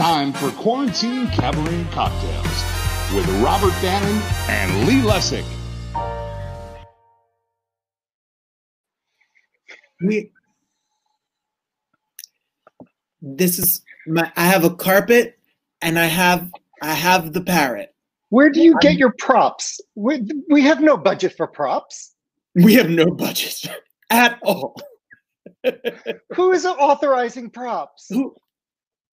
It's time for Quarantine Cabaret Cocktails with Robert Bannon and Lee Lessack. We, this is my. I have a carpet, and I have I have the parrot. Where do you get your props? We, we have no budget for props. We have no budget at all. Who is authorizing props? Who?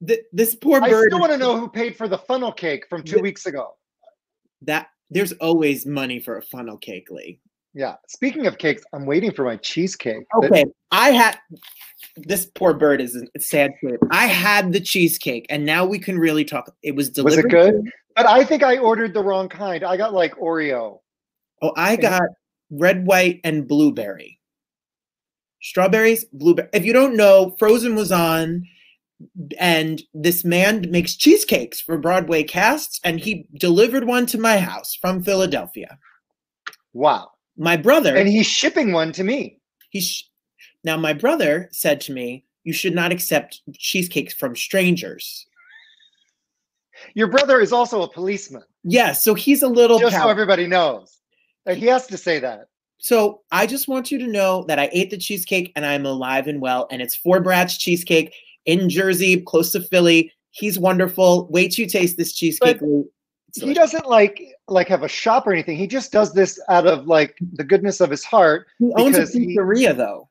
Th- this poor bird. I still want to know who paid for the funnel cake from two Th- weeks ago. that there's always money for a funnel cake, Lee. Yeah. Speaking of cakes, I'm waiting for my cheesecake. That- Okay, I had this poor bird is in sad shape. I had the cheesecake, and now we can really talk. It was delicious. Was it good? But I think I ordered the wrong kind. I got like Oreo. Oh, I got red, white, and blueberry. Strawberries, blueberry. If you don't know, Frozen was on, and this man makes cheesecakes for Broadway casts, and he delivered one to my house from Philadelphia. Wow. My brother, And he's shipping one to me. he sh- now my brother said to me, "You should not accept cheesecakes from strangers." Your brother is also a policeman, Yeah, so he's a little. just so everybody knows. He has to say that. So I just want you to know that I ate the cheesecake and I'm alive and well. And it's Four Brats cheesecake in Jersey, close to Philly. He's wonderful. Wait till you taste this cheesecake. He doesn't like like have a shop or anything. He just does this out of like the goodness of his heart. He owns a because he- pizzeria, though.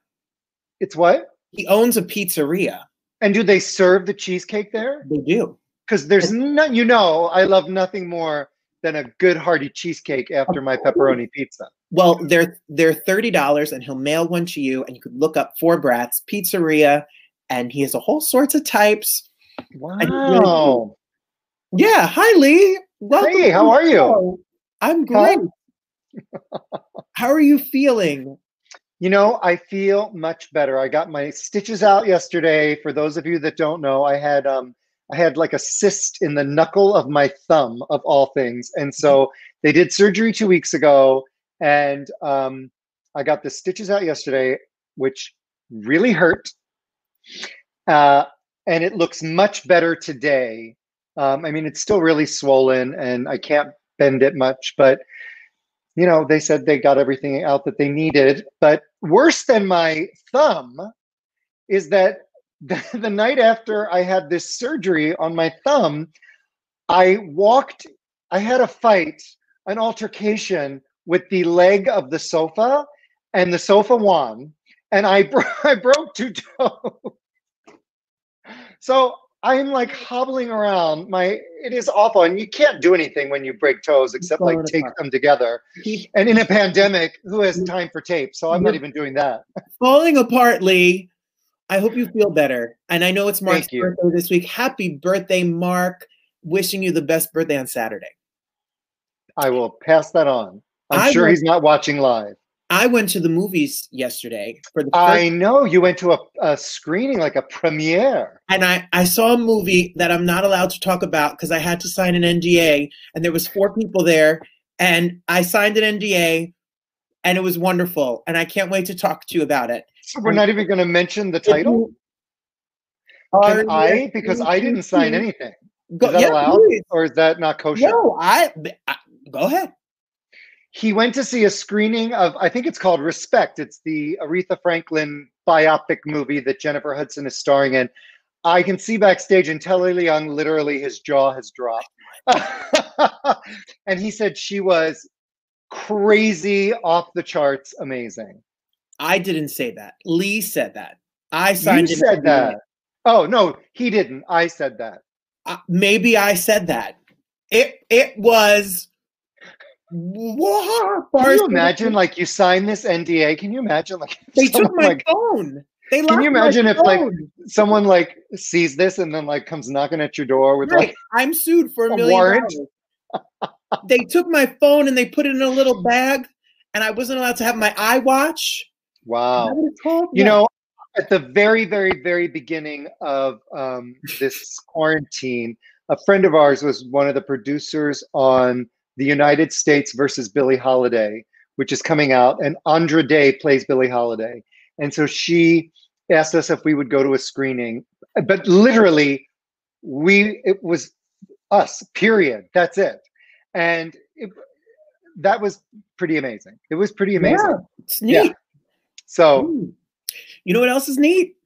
It's what? He owns a pizzeria. And do they serve the cheesecake there? They do. Because there's none. You know, I love nothing more than a good hearty cheesecake after my pepperoni pizza. Well, they're they're thirty dollars, and he'll mail one to you. And you could look up Four Brats Pizzeria, and he has a whole sorts of types. Wow. Yeah, hi Lee. Welcome Hey, how are you? I'm great. how are you feeling? You know, I feel much better. I got my stitches out yesterday. For those of you that don't know, I had um I had like a cyst in the knuckle of my thumb of all things. And so they did surgery 2 weeks ago and um I got the stitches out yesterday which really hurt. Uh and it looks much better today. Um I mean it's still really swollen and I can't bend it much, but you know, they said they got everything out that they needed. But worse than my thumb is that the, the night after I had this surgery on my thumb, I walked, I had a fight, an altercation with the leg of the sofa, and the sofa won, and I, bro- I broke two toes. So I'm like hobbling around. My it is awful, and you can't do anything when you break toes except like take apart. them together. And in a pandemic, who has time for tape? So I'm not even doing that. falling apart, Lee. I hope you feel better. And I know it's Mark's birthday this week. Happy birthday, Mark. Wishing you the best birthday on Saturday. I will pass that on. I'm I sure will- he's not watching live. I went to the movies yesterday for the I know you went to a, a screening, like a premiere. and I, I saw a movie that I'm not allowed to talk about because I had to sign an NDA and there was four people there and I signed an NDA and it was wonderful and I can't wait to talk to you about it. So we're not even going to mention the title. Can I? Because I didn't sign anything. Go, Is that yeah, allowed, please. or is that not kosher? No, I, I go ahead. He went to see a screening of, I think it's called Respect. It's the Aretha Franklin biopic movie that Jennifer Hudson is starring in. I can see backstage, and Telly Leung literally his jaw has dropped. and he said she was crazy, off the charts, amazing. I didn't say that. Lee said that. I signed an said that. Oh no, he didn't. I said that. Uh, maybe I said that. It it was. What? Can you imagine, like, you sign this NDA? Can you imagine, like, They took my like, phone. They Can you imagine if, like, someone like sees this and then like comes knocking at your door with Right. like I'm sued for a a million warrant? dollars. they took my phone and they put it in a little bag, and I wasn't allowed to have my iWatch. Wow that what it's called? you know at the very very very beginning of um, this quarantine a friend of ours was one of the producers on the united states versus billie holiday which is coming out and andra day plays billie holiday and so she asked us if we would go to a screening but literally we it was us. Period. That's it. And it, that was pretty amazing. It was pretty amazing. Yeah, it's neat. Yeah. So Ooh. You know what else is neat?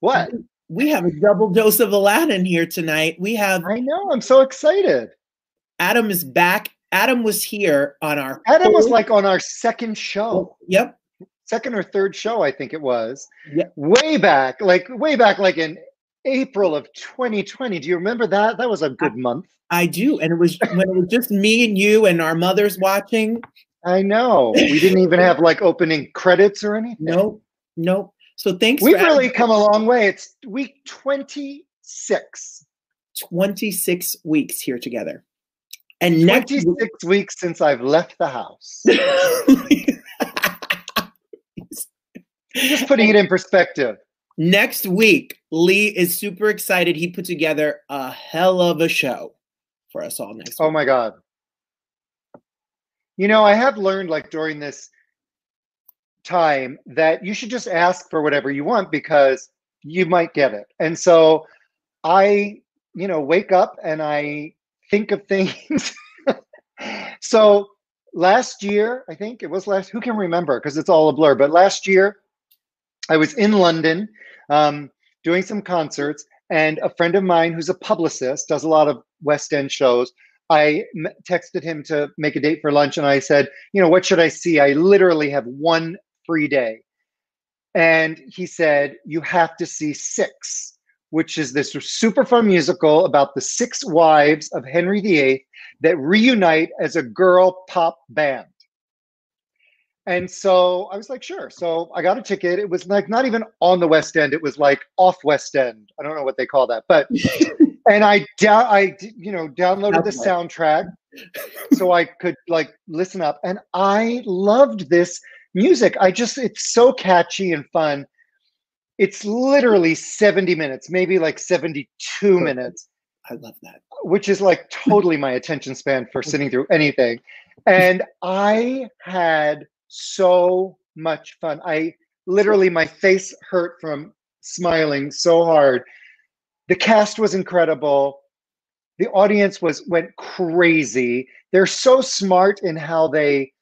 what? We have a double dose of Aladdin here tonight. We have I know. I'm so excited. Adam is back. Adam was here on our Adam was like on our second show, Yep. second or third show, I think it was. Yeah. Way back, like way back, like in April of 2020. Do you remember that? That was a good month. I do. And it was when it was just me and you and our mothers watching. I know. We didn't even have like opening credits or anything. Nope. Nope. So thanks We've really come a long way. It's week 26. 26 weeks here together. And next 26 weeks since I've left the house. Just putting it in perspective. next week, Lee is super excited. He put together a hell of a show for us all next Oh week. my God. You know, I have learned like during this time that you should just ask for whatever you want because you might get it. And so I, you know, wake up and I think of things. so last year, I think it was last, who can remember? Because it's all a blur. But last year, I was in London um, doing some concerts, and a friend of mine who's a publicist does a lot of West End shows. I texted him to make a date for lunch, and I said, you know, what should I see? I literally have one free day. And he said, you have to see Six, which is this super fun musical about the six wives of Henry VIII that reunite as a girl pop band. And so I was like, sure. So I got a ticket. It was like not even on the West End. It was like off West End. I don't know what they call that, but and I down I you know downloaded the soundtrack so I could like listen up, and I loved this music. I just it's so catchy and fun. It's literally 70 minutes, maybe like 72 Perfect. minutes I love that. which is like totally my attention span for sitting through anything. And I had so much fun. I literally, my face hurt from smiling so hard. The cast was incredible. The audience was went crazy. They're so smart in how they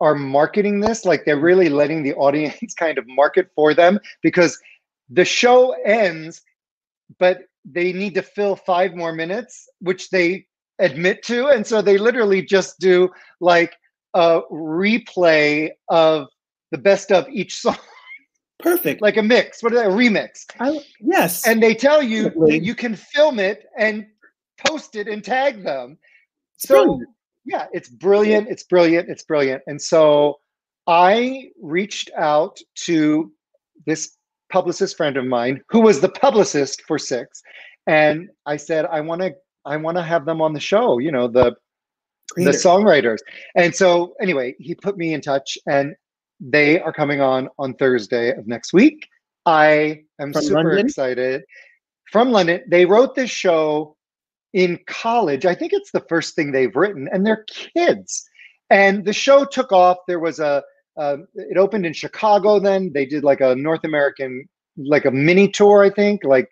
are marketing this. Like they're really letting the audience kind of market for them because the show ends, but they need to fill five more minutes, which they admit to. And so they literally just do like a replay of the best of each song, Perfect. like a mix. What is that? A remix. I, yes. And they tell you Definitely. that you can film it and post it and tag them. It's So brilliant. yeah, it's brilliant. It's brilliant. It's brilliant. And so I reached out to this publicist friend of mine who was the publicist for Six, and I said, I want to, I want to have them on the show. You know, the the songwriters. And so anyway, he put me in touch, and they are coming on on Thursday of next week. I am From super London? excited. From London, they wrote this show in college. I think it's the first thing they've written, and they're kids. And the show took off. There was a, uh, it opened in Chicago. Then they did like a North American, like a mini tour, I think, like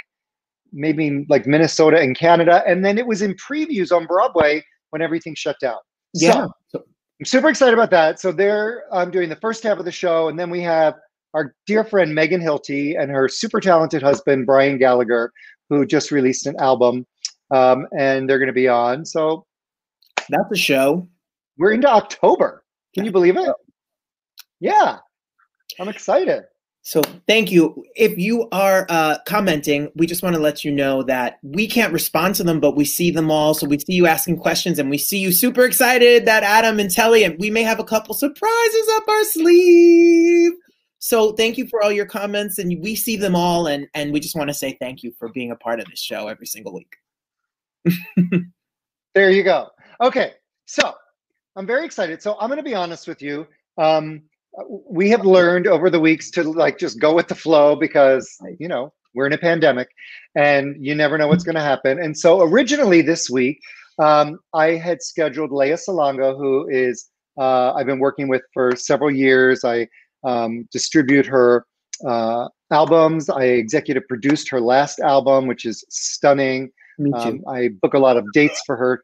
maybe like Minnesota and Canada. And then it was in previews on Broadway when everything shut down. Yeah. So- I'm super excited about that. So they're um, doing the first half of the show, and then we have our dear friend Megan Hilty and her super talented husband Brian Gallagher, who just released an album, um, and they're going to be on. So that's a show. we're into October. Can you believe it? Yeah, I'm excited. So thank you. If you are uh, commenting, we just want to let you know that we can't respond to them, but we see them all. So we see you asking questions, and we see you super excited that Adam and Telly, and we may have a couple surprises up our sleeve. So thank you for all your comments, and we see them all, and and we just want to say thank you for being a part of this show every single week. There you go. Okay, so I'm very excited. So I'm going to be honest with you. Um, we have learned over the weeks to like just go with the flow because you know we're in a pandemic, and you never know what's going to happen. And so originally this week, um, I had scheduled Lea Salonga, who is uh, I've been working with for several years. I um, distribute her uh, albums. I executive produced her last album, which is stunning. Me too. Um, I book a lot of dates for her,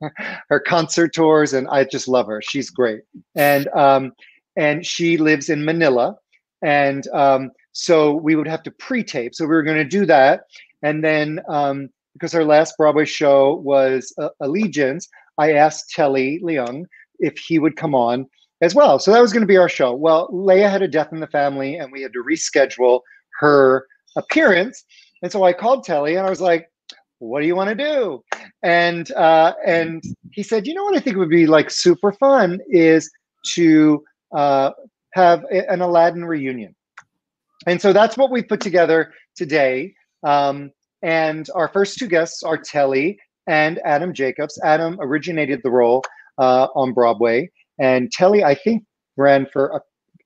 her concert tours, and I just love her. She's great, and um, and she lives in Manila, and um, so we would have to pre-tape. So we were going to do that, and then um, because our last Broadway show was uh, Allegiance, I asked Telly Leung if he would come on as well. So that was going to be our show. Well, Lea had a death in the family, and we had to reschedule her appearance. And so I called Telly, and I was like, "What do you want to do?" And uh, and he said, "You know what I think would be like super fun is to uh, have a- an Aladdin reunion." And so that's what we've put together today. Um, and our first two guests are Telly and Adam Jacobs. Adam originated the role uh, on Broadway, and Telly, I think, ran for a,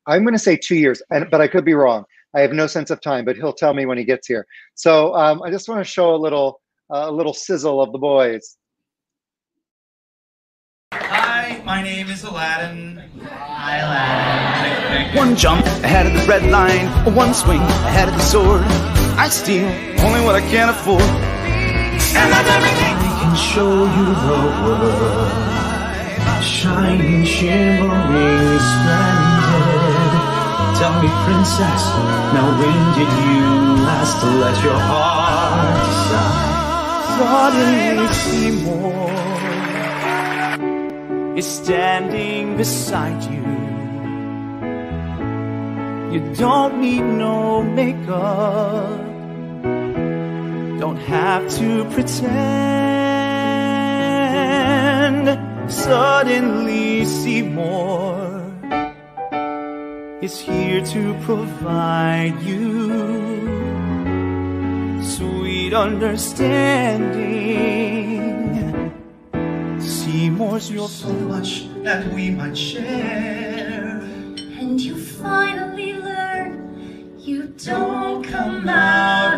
I'm going to say two years, and but I could be wrong. I have no sense of time, but he'll tell me when he gets here. So um, I just want to show a little uh, a little sizzle of the boys. My name is Aladdin. Hi, Aladdin. One jump ahead of the red line, one swing ahead of the sword. I steal only what I can afford. And that's everything. I can show you the world, shining, shimmering, splendid. Tell me, princess, now when did you last let your heart decide? Suddenly Seymour is standing beside you. You don't need no makeup. Don't have to pretend. Suddenly Seymour is here to provide you sweet understanding. Seymour's your So much that we might share. And you finally learn you don't come out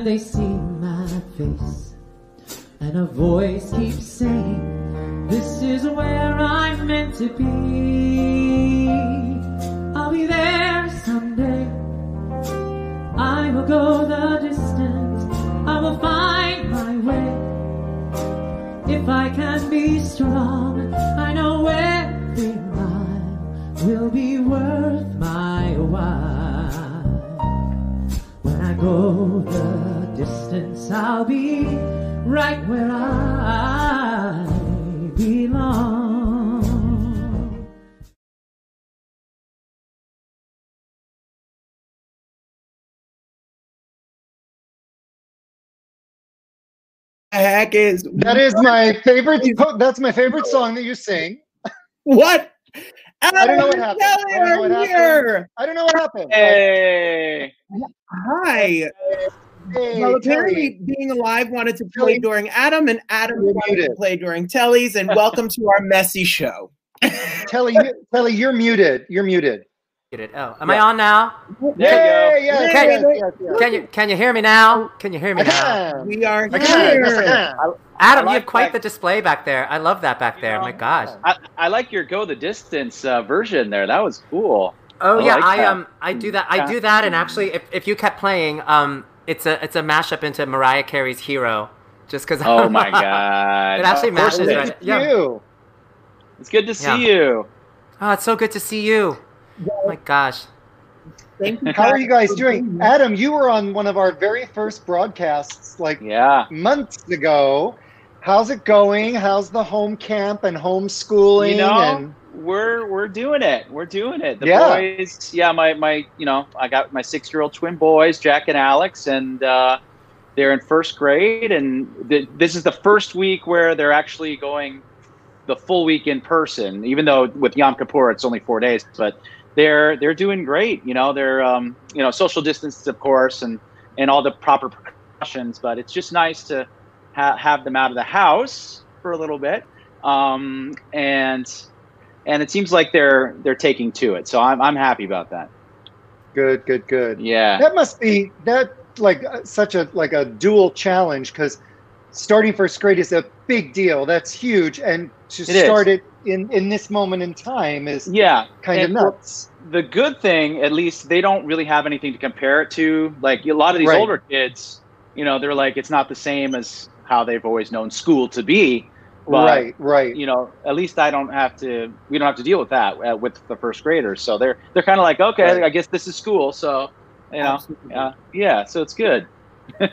when they see my face, and a voice keeps saying, This is where I'm meant to be. I'll be there someday. I will go the distance. I will find my way. If I can be strong, I know every mile will be worth my while. When I go the distance, I'll be right where I belong. heck is That is my favorite. That's my favorite song that you sing. what? I don't know what happened. I don't know what happened. here. I don't know what happened. Hey. Hi. Hey, well, apparently, Telly. being alive wanted to play Telly. during Adam, and Adam You're wanted to muted. play during Telly's. And welcome to our messy show. Telly, you- Telly, you're muted. You're muted. Muted. Oh, am I on now? There you go. Yay, yes, Okay. yes, yes, yes. Can you can you hear me now? Can you hear me now? We are I can. Yes, I here. can. Adam, I you have quite that. the display back there. I love that back there. know, My gosh. I, I like your go the distance uh, version there. That was cool. Oh I yeah, like I that. um I do that. I do that, and actually, if, if you kept playing, um, it's a it's a mashup into Mariah Carey's Hero, just because. Oh my god. It actually Of course matches right. is. Yeah. you. It's good to see Yeah. you. Oh, it's so good to see you. Oh my gosh. Thank you. How are you guys doing? Adam, you were on one of our very first broadcasts like Yeah. months ago. how's it going? How's the home camp and homeschooling? You know, and we're we're doing it. We're doing it. The Yeah. boys, yeah, my my you know, I got my six year old twin boys, Jack and Alex, and uh, they're in first grade, and th- this is the first week where they're actually going the full week in person. Even though with Yom Kippur it's only four days, but they're they're doing great. You know, they're um, you know social distance, of course, and and all the proper precautions. But it's just nice to ha- have them out of the house for a little bit, um, and and it seems like they're they're taking to it. So I'm I'm happy about that. good, good, good. Yeah. That must be that like uh, such a like a dual challenge because starting first grade is a big deal. That's huge, and to It is. start it in in this moment in time is Yeah. kind of And nuts. The good thing, at least, they don't really have anything to compare it to. Like a lot of these Right. older kids, you know, they're like, it's not the same as how they've always known school to be. But, right, right. You know, at least I don't have to. We don't have to deal with that uh, with the first graders. So they're they're kind of like, okay, Right. I guess this is school. So you know, Absolutely. uh, yeah. So it's good.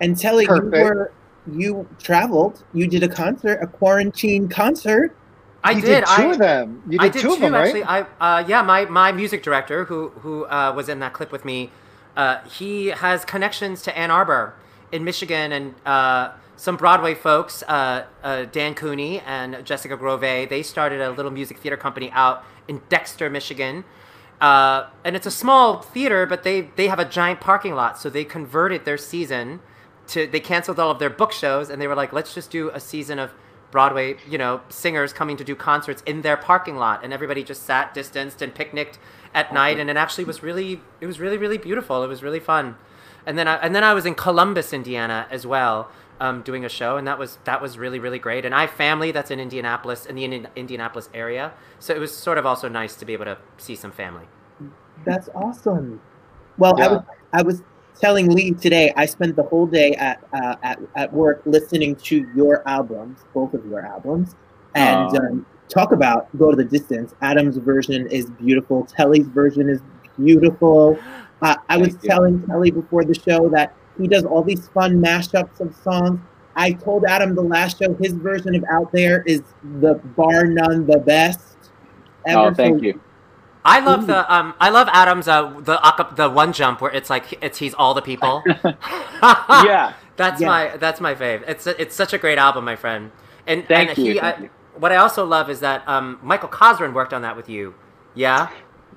And Telly, you were you traveled. You did a concert, a quarantine concert. I did. did two I, of them. You did, I did two too, of them, right? actually. I uh, yeah, my my music director who who uh, was in that clip with me, uh, he has connections to Ann Arbor in Michigan and uh, some Broadway folks, uh, uh, Dan Cooney and Jessica Grove. They started a little music theater company out in Dexter, Michigan. Uh, and it's a small theater, but they they have a giant parking lot, so they converted their season to they canceled all of their book shows, and they were like, let's just do a season of Broadway, you know, singers coming to do concerts in their parking lot, and everybody just sat distanced and picnicked at night, and it actually was really it was really really beautiful. It was really fun, and then I, and then I was in Columbus, Indiana, as well. Um, doing a show, and that was that was really really great. And I have family that's in Indianapolis, in the Indi- Indianapolis area, so it was sort of also nice to be able to see some family. That's awesome. Well, I was I was telling Lee today. I spent the whole day at uh, at at work listening to your albums, both of your albums, and Aw. um, talk about "Go to the Distance." Adam's version is beautiful. Telly's version is beautiful. Uh, I was you. telling Telly before the show that he does all these fun mashups of songs. I told Adam the last show his version of "Out There is the bar none the best. Oh, thank So you. I love the um I love Adam's uh the the one jump where it's like it's he's all the people. Yeah. That's Yeah. my that's my fave. It's it's such a great album, my friend. And Thank and you, he I, what I also love is that um Michael Kosarin worked on that with you. Yeah.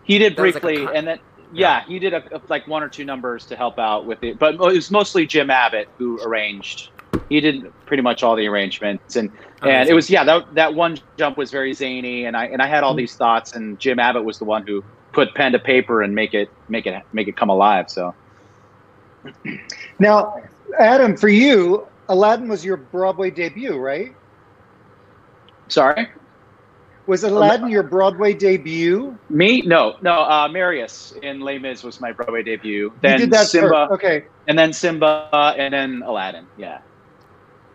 He did That was like briefly, con- and then yeah, he did a, a- like one or two numbers to help out with it, but it was mostly Jim Abbott who arranged. He did pretty much all the arrangements, and and it was yeah that that one jump was very zany, and I and I had Mm. all these thoughts, and Jim Abbott was the one who put pen to paper and make it make it make it come alive. So Now, Adam, for you, Aladdin was your Broadway debut, right? sorry, Was Aladdin your Broadway debut? me no no uh, Marius in Les Mis was my Broadway debut. Then you did that Simba, first. Okay, and then Simba, and then Aladdin. Yeah.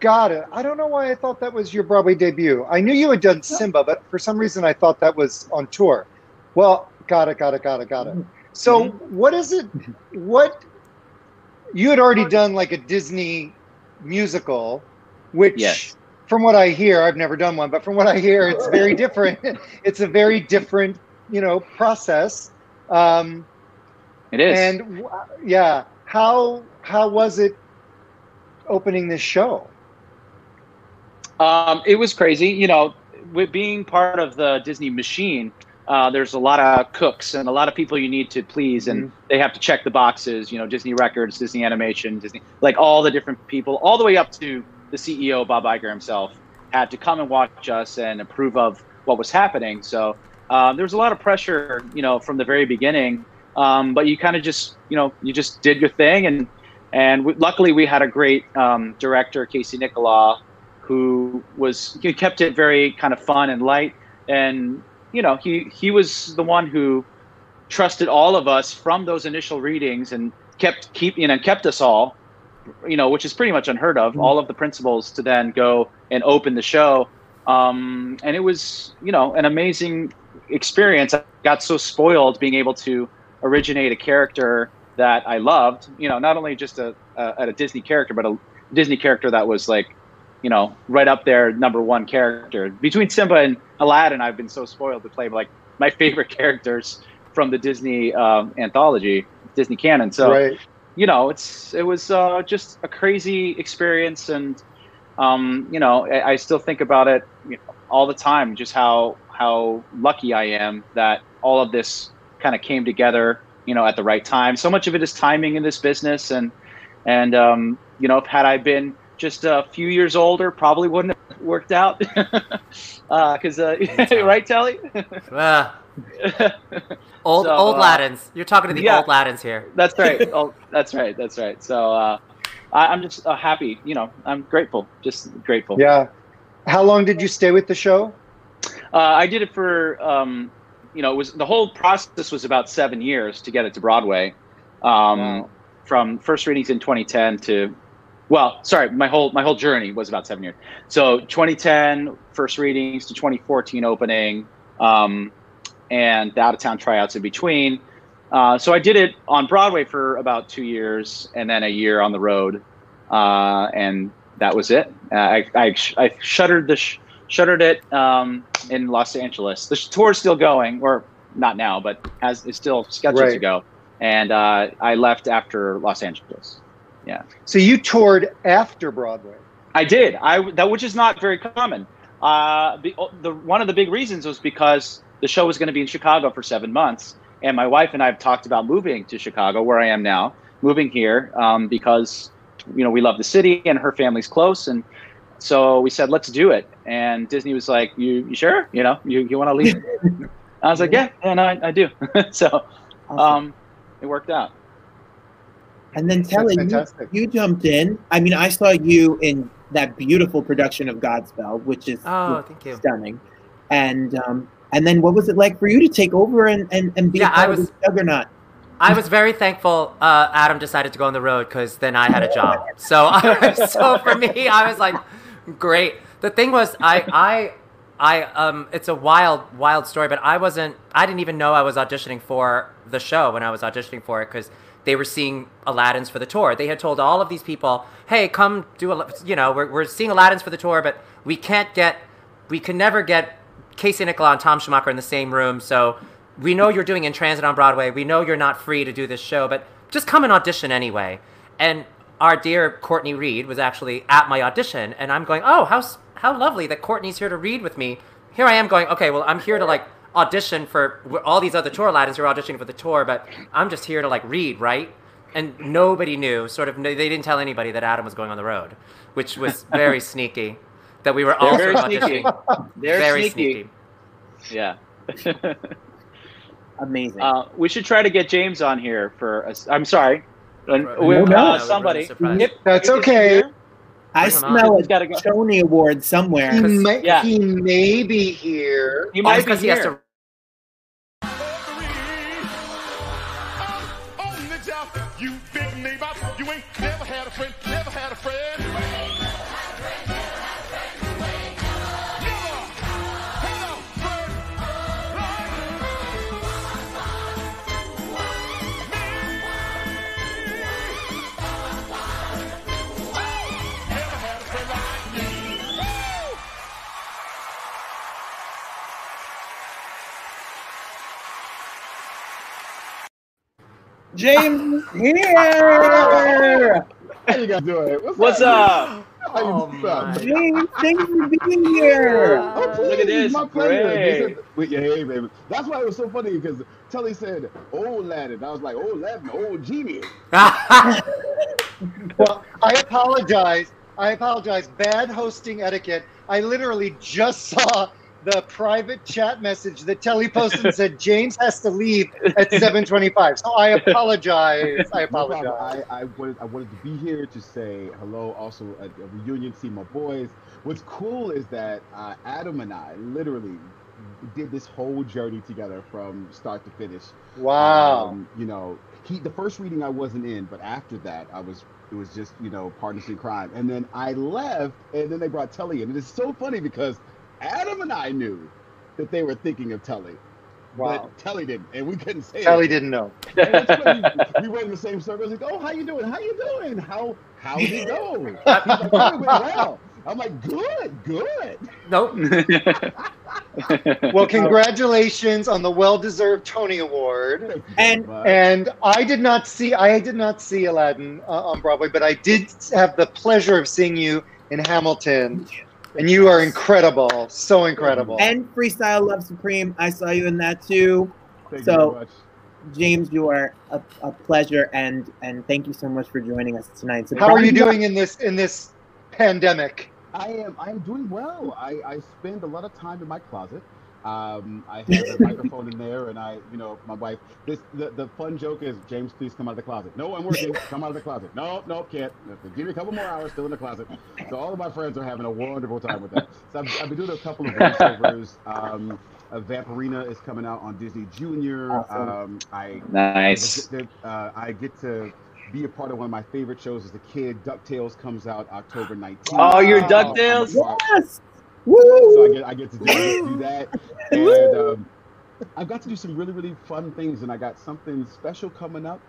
Got it. I don't know why I thought that was your Broadway debut. I knew you had done Simba, but for some reason I thought that was on tour. Well, got it, got it, got it, got it. So, what is it? What you had already done like a Disney musical, which, Yes. from what I hear, I've never done one, but from what I hear, it's very different. it's a very different, you know, process. Um, It is. and yeah, how how was it opening this show? Um, it was crazy. You know, with being part of the Disney machine, uh, there's a lot of cooks and a lot of people you need to please, and they have to check the boxes. You know, Disney Records, Disney Animation, Disney, like all the different people, all the way up to the CEO Bob Iger himself, had to come and watch us and approve of what was happening. So um, there was a lot of pressure, you know, from the very beginning. Um, but you kind of just, you know, you just did your thing, and and we, luckily we had a great um, director, Casey Nicholaw, who was he kept it very kind of fun and light. And you know he he was the one who trusted all of us from those initial readings and kept keep you know kept us all you know which is pretty much unheard of. All of the principals to then go and open the show. Um, and it was you know an amazing experience. I got so spoiled being able to originate a character that i loved you know not only just a, a, a disney character but a disney character that was like you know, right up there, number one character. Between Simba and Aladdin, I've been so spoiled to play like my favorite characters from the Disney um, anthology, Disney canon. So, right. you know, it's it was uh, just a crazy experience, and um, you know, I, I still think about it you know, all the time. Just how how lucky I am that all of this kind of came together, you know, at the right time. So much of it is timing in this business, and and um, you know, had I been just a few years older, probably wouldn't have worked out. Because uh, right, Telly? Uh, old So, old uh, Ladins. You're talking to the yeah. old Ladins here. That's right. oh, that's right. That's right. So uh, I, I'm just uh, happy. You know, I'm grateful. Just grateful. Yeah. How long did you stay with the show? Uh, I did it for, um, you know, it was the whole process was about seven years to get it to Broadway, um, Wow. from first readings in 2010 to, well, sorry, my whole my whole journey was about seven years. So 2010 first readings to 2014 opening, um, and the out of town tryouts in between. Uh, so I did it on Broadway for about two years, and then a year on the road, uh, and that was it. Uh, I, I, I shuttered the sh- shuttered it um, in Los Angeles. The tour's still going, or not now, but has it's still scheduled to go. And uh, I left after Los Angeles. Yeah, So you toured after Broadway. I did. I that which is not very common. Uh, the, the one of the big reasons was because the show was going to be in Chicago for seven months, and my wife and I have talked about moving to Chicago, where I am now, moving here um, because you know we love the city and her family's close, and so we said let's do it. And Disney was like, "You, you sure? You know, you, you want to leave?" I was like, "Yeah, no, I, I do." so um, it worked out. And then Telly, you, you jumped in. I mean, I saw you in that beautiful production of Godspell, which is Oh, thank you. stunning. And um, and then what was it like for you to take over and, and, and be Yeah, a part I of was- this juggernaut? I was very thankful uh, Adam decided to go on the road because then I had a job. So, so for me, I was like, great. The thing was, I, I, I, um, it's a wild, wild story, but I wasn't, I didn't even know I was auditioning for the show when I was auditioning for it because they were seeing Aladdin's for the tour. They had told all of these people, hey, come do a, you know, we're, we're seeing Aladdin's for the tour, but we can't get, we can never get Casey Nicholaw and Tom Schumacher in the same room. So we know you're doing In Transit on Broadway. We know you're not free to do this show, but just come and audition anyway. And our dear Courtney Reed was actually at my audition, and I'm going, oh, how how lovely that Courtney's here to read with me. Here I am going, okay, well, I'm here to like audition for all these other tour Aladdins who are auditioning for the tour, but I'm just here to like read, right? And nobody knew, sort of, they didn't tell anybody that Adam was going on the road, which was very sneaky. That we were They're also very auditioning. sneaky. They're very sneaky. sneaky. Yeah. Amazing. Uh, we should try to get James on here for. i'm sorry, uh, No, no. uh, I really somebody. surprised. That's okay. here- I bring him on. smell a He's gotta go. Tony Award somewhere. He may, Yeah. he may be here. He might it's be 'cause he has here. to James is here. How you guys doing? What's up? How you Oh, doing? my. James, thanks for being here. Oh, please, Look at this. My pleasure. Great. Wait, yeah, hey, baby. That's why it was so funny because Telly said old Aladdin. I was like, old Aladdin, old genie. Well, I apologize. I apologize. Bad hosting etiquette. I literally just saw the private chat message that Telly posted and said James has to leave at 7:25. So I apologize. I No apologize. I, I wanted I wanted to be here to say hello. Also, a, a reunion, see my boys. What's cool is that uh, Adam and I literally did this whole journey together from start to finish. Wow. Um, you know, he the first reading I wasn't in, but after that I was. It was just you know partners in crime, and then I left, and then they brought Telly in. And it's so funny because Adam and I knew that they were thinking of Telly, Wow. but Telly didn't, and we couldn't say Telly it. didn't know. And it's funny, we went in the same circles. Like, oh, how you doing? How you doing? How how did it go? He's like, oh, it well. I'm like, good, good. Nope. Well, congratulations on the well-deserved Tony Award. And And I did not see I did not see Aladdin uh, on Broadway, but I did have the pleasure of seeing you in Hamilton, and you are incredible, so incredible. and Freestyle Love Supreme. I saw you in that too. Thank you So- very much. James, you are a, a pleasure, and and thank you so much for joining us tonight. So How are you doing in this in this pandemic? I am I am doing well. I, I spend a lot of time in my closet. Um, I have a microphone in there, and I, you know, my wife. This the, the fun joke is, James, please come out of the closet. No, I'm working. Come out of the closet. No, no, can't. Give me a couple more hours. Still in the closet. So all of my friends are having a wonderful time with that. So I've, I've been doing a couple of voiceovers. Um, uh, Vampirina is coming out on Disney Junior. Awesome. Um, I nice. uh, I get to be a part of one of my favorite shows as a kid. DuckTales comes out October 19th. Oh, you're Uh, DuckTales? I'm a Yes. So I get, I get to do, I get to do that. And um, I've got to do some really, really fun things. And I got something special coming up.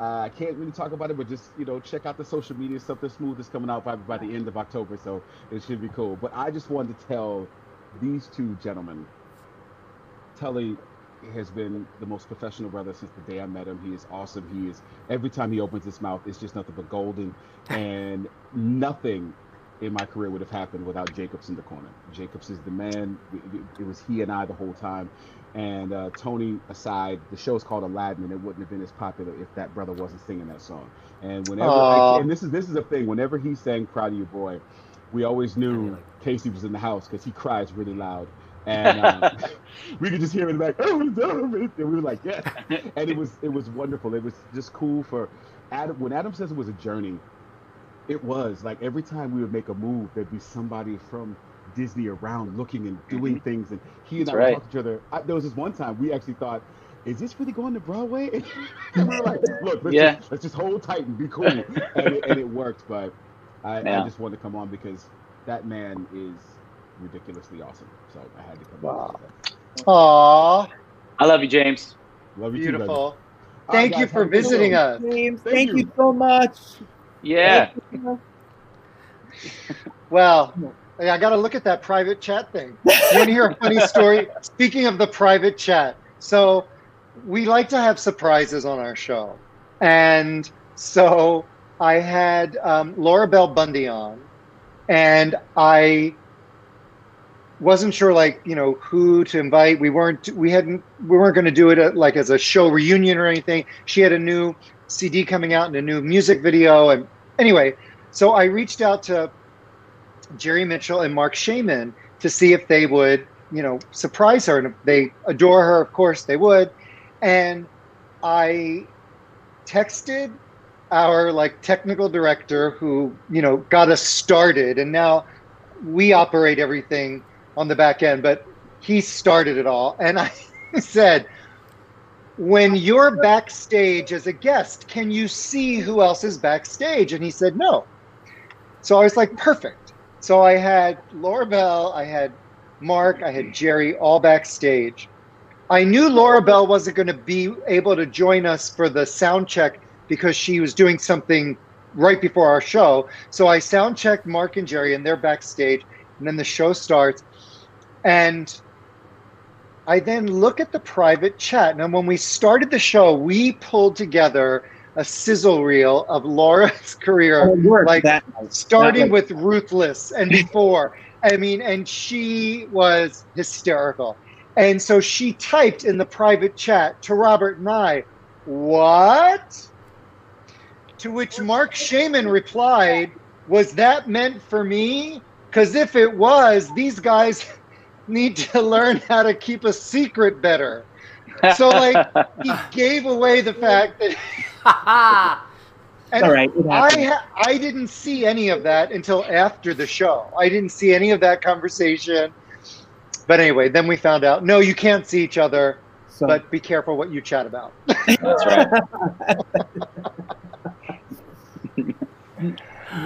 Uh, I can't really talk about it, but just, you know, check out the social media. stuff. Something smooth is coming out by, by the end of October. So it should be cool. But I just wanted to tell these two gentlemen Telly has been the most professional brother since the day I met him. He is awesome. He is every time he opens his mouth, it's just nothing but golden, and nothing in my career would have happened without Jacobs in the corner. Jacobs is the man. It, it- it was he and I the whole time. And uh, Tony aside, the show is called Aladdin, and it wouldn't have been as popular if that brother wasn't singing that song. And whenever, Aw. and this is this is the thing, whenever he sang "Proud of You, Boy," we always knew Casey was in the house because he cries really loud, and um, we could just hear in like, back, "Oh, it's over," and we were like, "Yeah," and it was it was wonderful. It was just cool for Adam. When Adam says it was a journey, it was like every time we would make a move, there'd be somebody from Disney around looking and doing mm-hmm. things, and he and That's I right. would talk to each other. I, there was this one time we actually thought. Is this really going to Broadway? and we were like, "Look, let's, Yeah. just, let's just hold tight and be cool," and it, and it worked. But I, I just wanted to come on because that man is ridiculously awesome. So I had to come Wow. on. Aw, I love you, James. Love you too, brother. beautiful. All Thank right, you guys, for have a good visiting one. us. James, Thank thank, you. you. so much. Yeah. Well, I got to look at that private chat thing. You want to hear a funny story? Speaking of the private chat, so we like to have surprises on our show, and so I had um, Laura Bell Bundy on, and I wasn't sure like you know who to invite. We weren't we hadn't we weren't going to do it at, like as a show reunion or anything. She had a new CD coming out and a new music video, and anyway, so I reached out to Jerry Mitchell and Marc Shaiman to see if they would, you know, surprise her. And if they adore her, of course they would. And I texted our like technical director who, you know, got us started. And now we operate everything on the back end, but he started it all. And I said, when you're backstage as a guest, can you see who else is backstage? And he said, no. So I was like, perfect. So I had Laura Bell, I had Mark, I had Jerry all backstage. I knew Laura Bell wasn't going to be able to join us for the sound check because she was doing something right before our show. So I sound checked Mark and Jerry, and they're backstage. And then the show starts. And I then look at the private chat. Now, when we started the show, we pulled together a sizzle reel of Laura's career, Oh, like that- starting that- with Ruthless and before. I mean, and she was hysterical. And so she typed in the private chat to Robert and I, What? To which Marc Shaiman replied, Was that meant for me? Because if it was, these guys need to learn how to keep a secret better. So, like, he gave away the fact that. And All right, I ha- I didn't see any of that until after the show. I didn't see any of that conversation. But anyway, then we found out no, you can't see each other, So, but be careful what you chat about. That's right.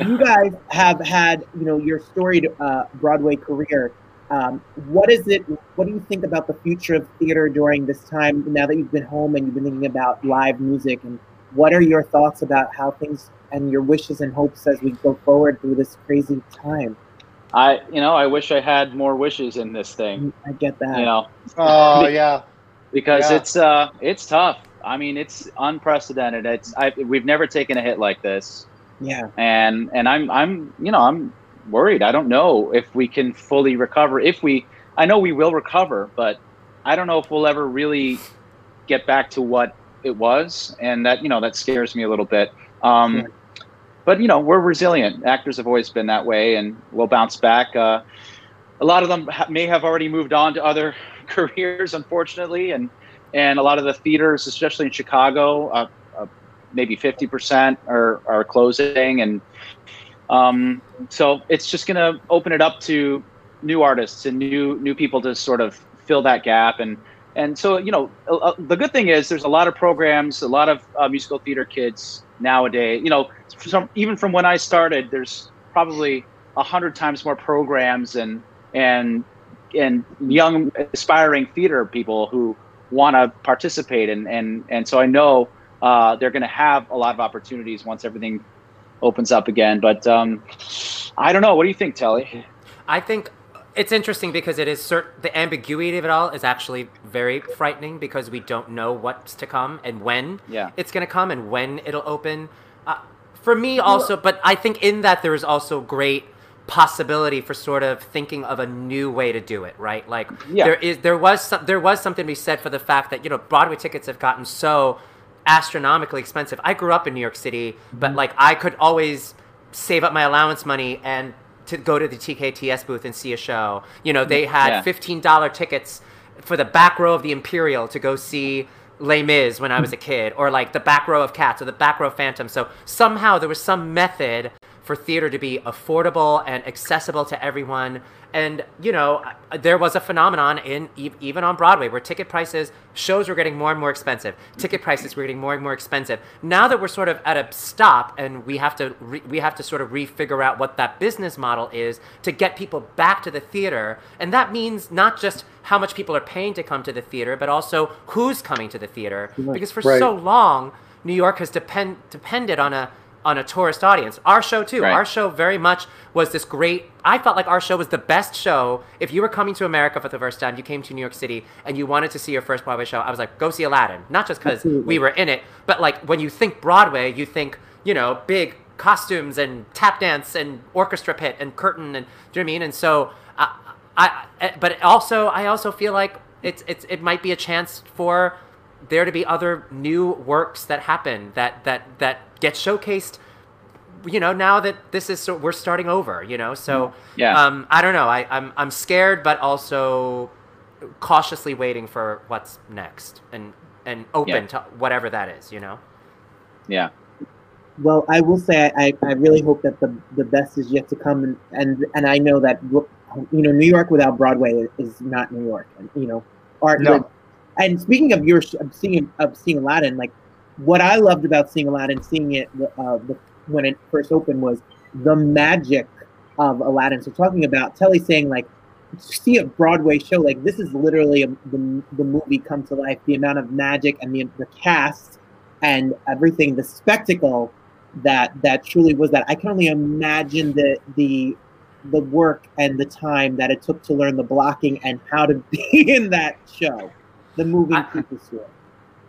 you guys have had, you know, your storied uh, Broadway career. Um, what is it? What do you think about the future of theater during this time? Now that you've been home and you've been thinking about live music, and what are your thoughts about how things and your wishes and hopes as we go forward through this crazy time? I you know I wish I had more wishes in this thing. I get that. You know, Oh yeah. because Yeah. it's uh it's tough. I mean, it's unprecedented. It's I, we've never taken a hit like this, Yeah. and and I'm I'm you know I'm worried. I don't know if we can fully recover. If we, I know we will recover, but I don't know if we'll ever really get back to what it was, and that you know that scares me a little bit. Um, But you know, we're resilient. Actors have always been that way, and we'll bounce back. Uh, a lot of them ha- may have already moved on to other careers, unfortunately, and and a lot of the theaters, especially in Chicago, uh, uh, maybe fifty percent are are closing, and um, so it's just going to open it up to new artists and new new people to sort of fill that gap. And and so you know uh, the good thing is there's a lot of programs a lot of uh, musical theater kids nowadays you know even from when i started there's probably a hundred times more programs and and and young aspiring theater people who want to participate. And and and so i know uh, they're going to have a lot of opportunities once everything opens up again but um, i don't know what do you think telly I think it's interesting because it is cert- the ambiguity of it all is actually very frightening because we don't know what's to come and when Yeah. it's going to come and when it'll open. Uh, for me, also, but I think in that there is also great possibility for sort of thinking of a new way to do it, right? Like Yeah. there is there was some, there was something to be said for the fact that you know Broadway tickets have gotten so astronomically expensive. I grew up in New York City, but mm-hmm. like I could always save up my allowance money and to go to the TKTS booth and see a show. You know, they mm, had Yeah. fifteen dollar tickets for the back row of the Imperial to go see Les Mis when I was a mm. kid, or like the back row of Cats or the back row of Phantom. So somehow there was some method for theater to be affordable and accessible to everyone. And you know, there was a phenomenon in even on Broadway where ticket prices, shows were getting more and more expensive. Ticket prices were getting more and more expensive. Now that we're sort of at a stop and we have to re- we have to sort of refigure out what that business model is to get people back to the theater, and that means not just how much people are paying to come to the theater, but also who's coming to the theater. Because for Right. so long, New York has depend depended on a on a tourist audience. Our show too. Right. Our show very much was this great. I felt like our show was the best show. If you were coming to America for the first time, you came to New York City and you wanted to see your first Broadway show. I was like, go see Aladdin. Not just because we were in it, but like when you think Broadway, you think you know big costumes and tap dance and orchestra pit and curtain and do you know what I mean? And so I, I, I but also I also feel like it's it's it might be a chance for there to be other new works that happen that that that get showcased you know now that this is so we're starting over you know so Yeah. um i don't know I, i'm i'm scared but also cautiously waiting for what's next and and open Yeah. to whatever that is you know yeah Well, I will say I, I really hope that the the best is yet to come, and and, and I know that you know New York without Broadway is not New York, and you know art. No. And speaking of your of seeing of seeing Aladdin, like what I loved about seeing Aladdin, seeing it uh, the, when it first opened was the magic of Aladdin. So talking about Telly saying like see a Broadway show like this is literally a, the the movie come to life. The amount of magic and the the cast and everything, the spectacle that that truly was that. I can only imagine the the the work and the time that it took to learn the blocking and how to be in that show, the moving I- store.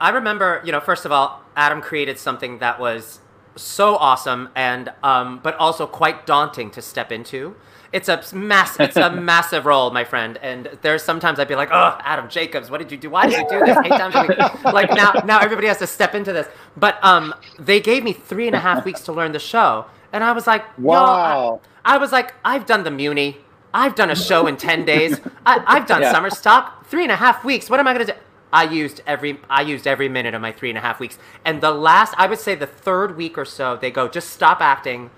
I remember, you know, first of all, Adam created something that was so awesome and um, but also quite daunting to step into. It's a mass, it's a massive role, my friend. And there's sometimes I'd be like, "Oh, Adam Jacobs, what did you do? Why did you do this eight times a week?" Like now, now everybody has to step into this. But um, they gave me three and a half weeks to learn the show, and I was like, "Yo, I- Wow. I was like, I've done the Muny. I've done a show in 10 days. I, I've done Yeah. summer stock. Three and a half weeks. What am I going to do? I used every I used every minute of my three and a half weeks. And the last, I would say the third week or so, they go, just stop acting.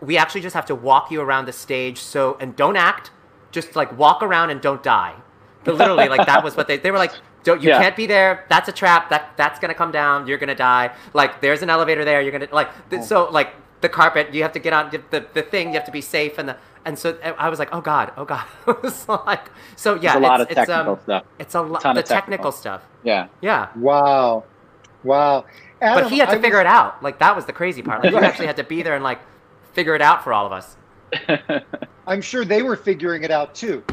We actually just have to walk you around the stage. So, and don't act. Just like walk around and don't die. But literally, like that was what they, they were like, don't, you Yeah. can't be there. That's a trap. That that's gonna come down. You're gonna die. Like there's an elevator there. You're gonna like th- oh. so like the carpet. You have to get on the, the thing. You have to be safe and the and so I was like, oh god, oh god. it was like so yeah. There's a lot it's, of it's, technical um, stuff It's a lot. The of technical. technical. stuff. yeah Yeah. Wow. Wow. Adam, but he had to I figure was- it out. Like that was the crazy part. Like he actually had to be there and like figure it out for all of us. I'm sure they were figuring it out too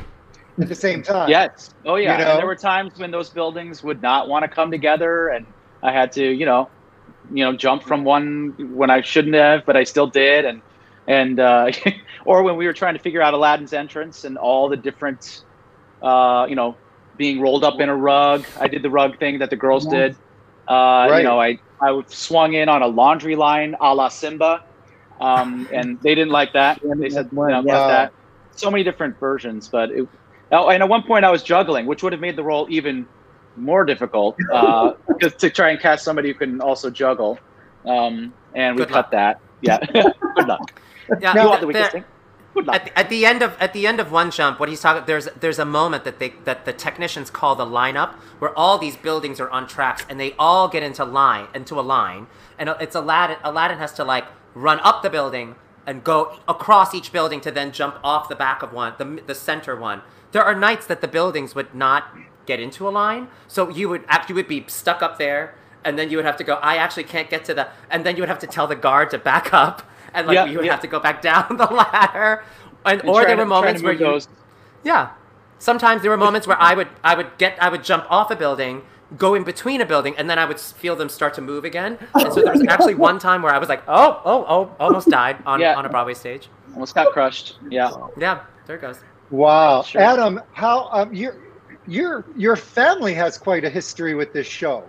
at the same time. Yes. Oh yeah. You know? And there were times when those buildings would not want to come together, and I had to, you know, you know, jump from one when I shouldn't have, but I still did, and and uh, or when we were trying to figure out Aladdin's entrance and all the different, uh, you know, being rolled up in a rug. I did the rug thing that the girls Yes. did. Uh, Right. You know, I I swung in on a laundry line a la Simba, um, and they didn't like that. They said, one, no, yeah. that. So many different versions, but it, oh, and at one point I was juggling, which would have made the role even more difficult uh, to try and cast somebody who can also juggle. Um, and we Good cut luck. that. Yeah, good luck. Yeah, You the- the weakest the- thing? At, the, at the end of at the end of one jump, what he's talking there's there's a moment that they that the technicians call the lineup where all these buildings are on tracks and they all get into line into a line and it's Aladdin Aladdin has to like run up the building and go across each building to then jump off the back of one the the center one. There are nights that the buildings would not get into a line, so you would actually would be stuck up there. And then you would have to go. I actually can't get to the. And then you would have to tell the guard to back up, and like Yeah, you would yeah. have to go back down the ladder. And, And or there were to moments where you, those- yeah. Sometimes there were moments where I would I would get I would jump off a building, go in between a building, and then I would feel them start to move again. And so there was actually one time where I was like, oh oh oh, almost died on Yeah. on a Broadway stage. Almost got crushed. Yeah. Yeah, there it goes. Wow, Sure. Adam, how um, your your your family has quite a history with this show.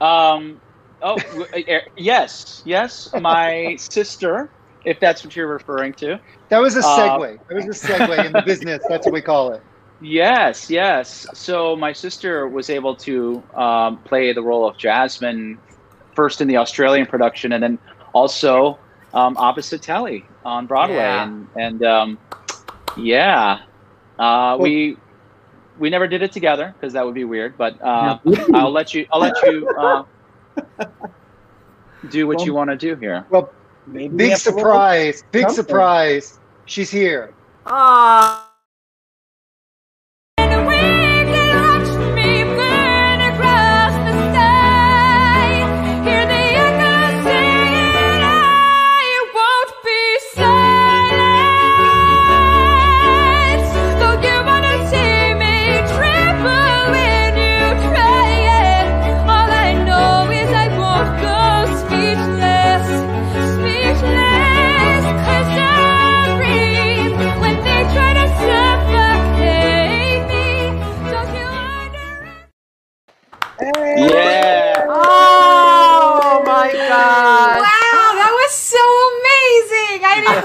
Um. Oh, uh, yes, yes. My sister, if that's what you're referring to. That was a Uh, segue. that was a segue in the business. That's what we call it. Yes, yes. So my sister was able to um, play the role of Jasmine first in the Australian production, and then also um, opposite Telly on Broadway, Yeah. and and um, yeah, uh, we we never did it together because that would be weird. But uh, I'll let you. I'll let you uh, do what you want to do here. Well, Maybe big have surprise! Big something. surprise! She's here. Ah.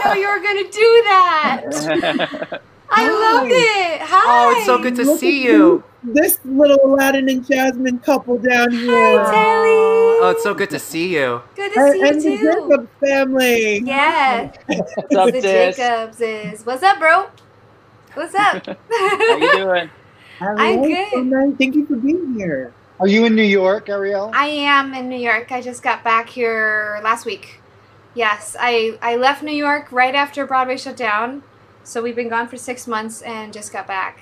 Know you were gonna do that. I loved it. Hi. Oh, it's so good to see you. This little Aladdin and Jasmine couple down here. Hi, Telly. Oh, it's so good to see you. Good to And, see and the you too. Jacobs family. Yeah, What's up, the sis? Jacobs is. What's up, bro? What's up? How you doing? Ariel, good. so nice. Thank you for being here. Are you in New York, Ariel? I am in New York. I just got back here last week. Yes, I I left New York right after Broadway shut down, so we've been gone for six months and just got back.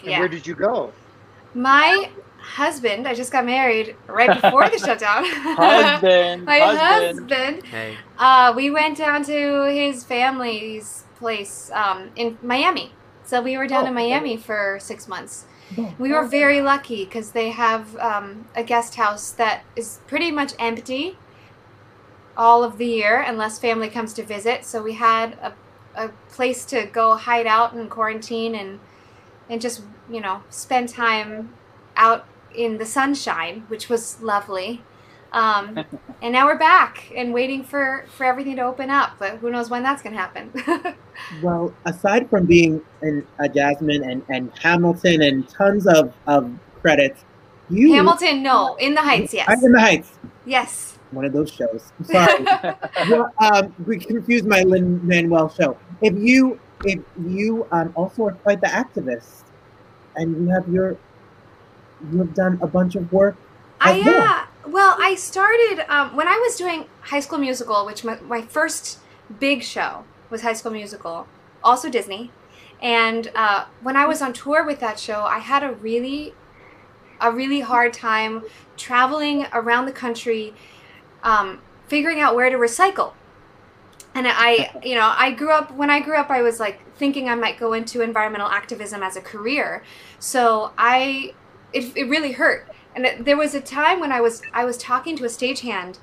And Yeah, where did you go? my husband. I just got married right before the shutdown. Husband. my husband. husband. Hey. Uh, we went down to his family's place um, in Miami. So we were down Oh, in okay. Miami for six months. We were very lucky because they have um, a guest house that is pretty much empty all of the year unless family comes to visit. So we had a, a place to go hide out and quarantine and and just you know spend time out in the sunshine, which was lovely. Um, and now we're back and waiting for for everything to open up, but who knows when that's gonna happen? Well, aside from being in uh, Jasmine and, and Hamilton and tons of, of credits, you Hamilton, no, in the Heights, yes, I'm in the Heights. yes. One of those shows. I'm sorry. well, um, we confused my Lin Manuel show. If you if you um, also are quite the activist, and you have your you have done a bunch of work. I as well. yeah. Well, I started um, when I was doing High School Musical, which my, my first big show was High School Musical, also Disney. And uh, when I was on tour with that show, I had a really, a really hard time traveling around the country, um, figuring out where to recycle. and I, you know, I grew up when I grew up I was like thinking I might go into environmental activism as a career. So I it, it really hurt. And it, there was a time when I was I was talking to a stagehand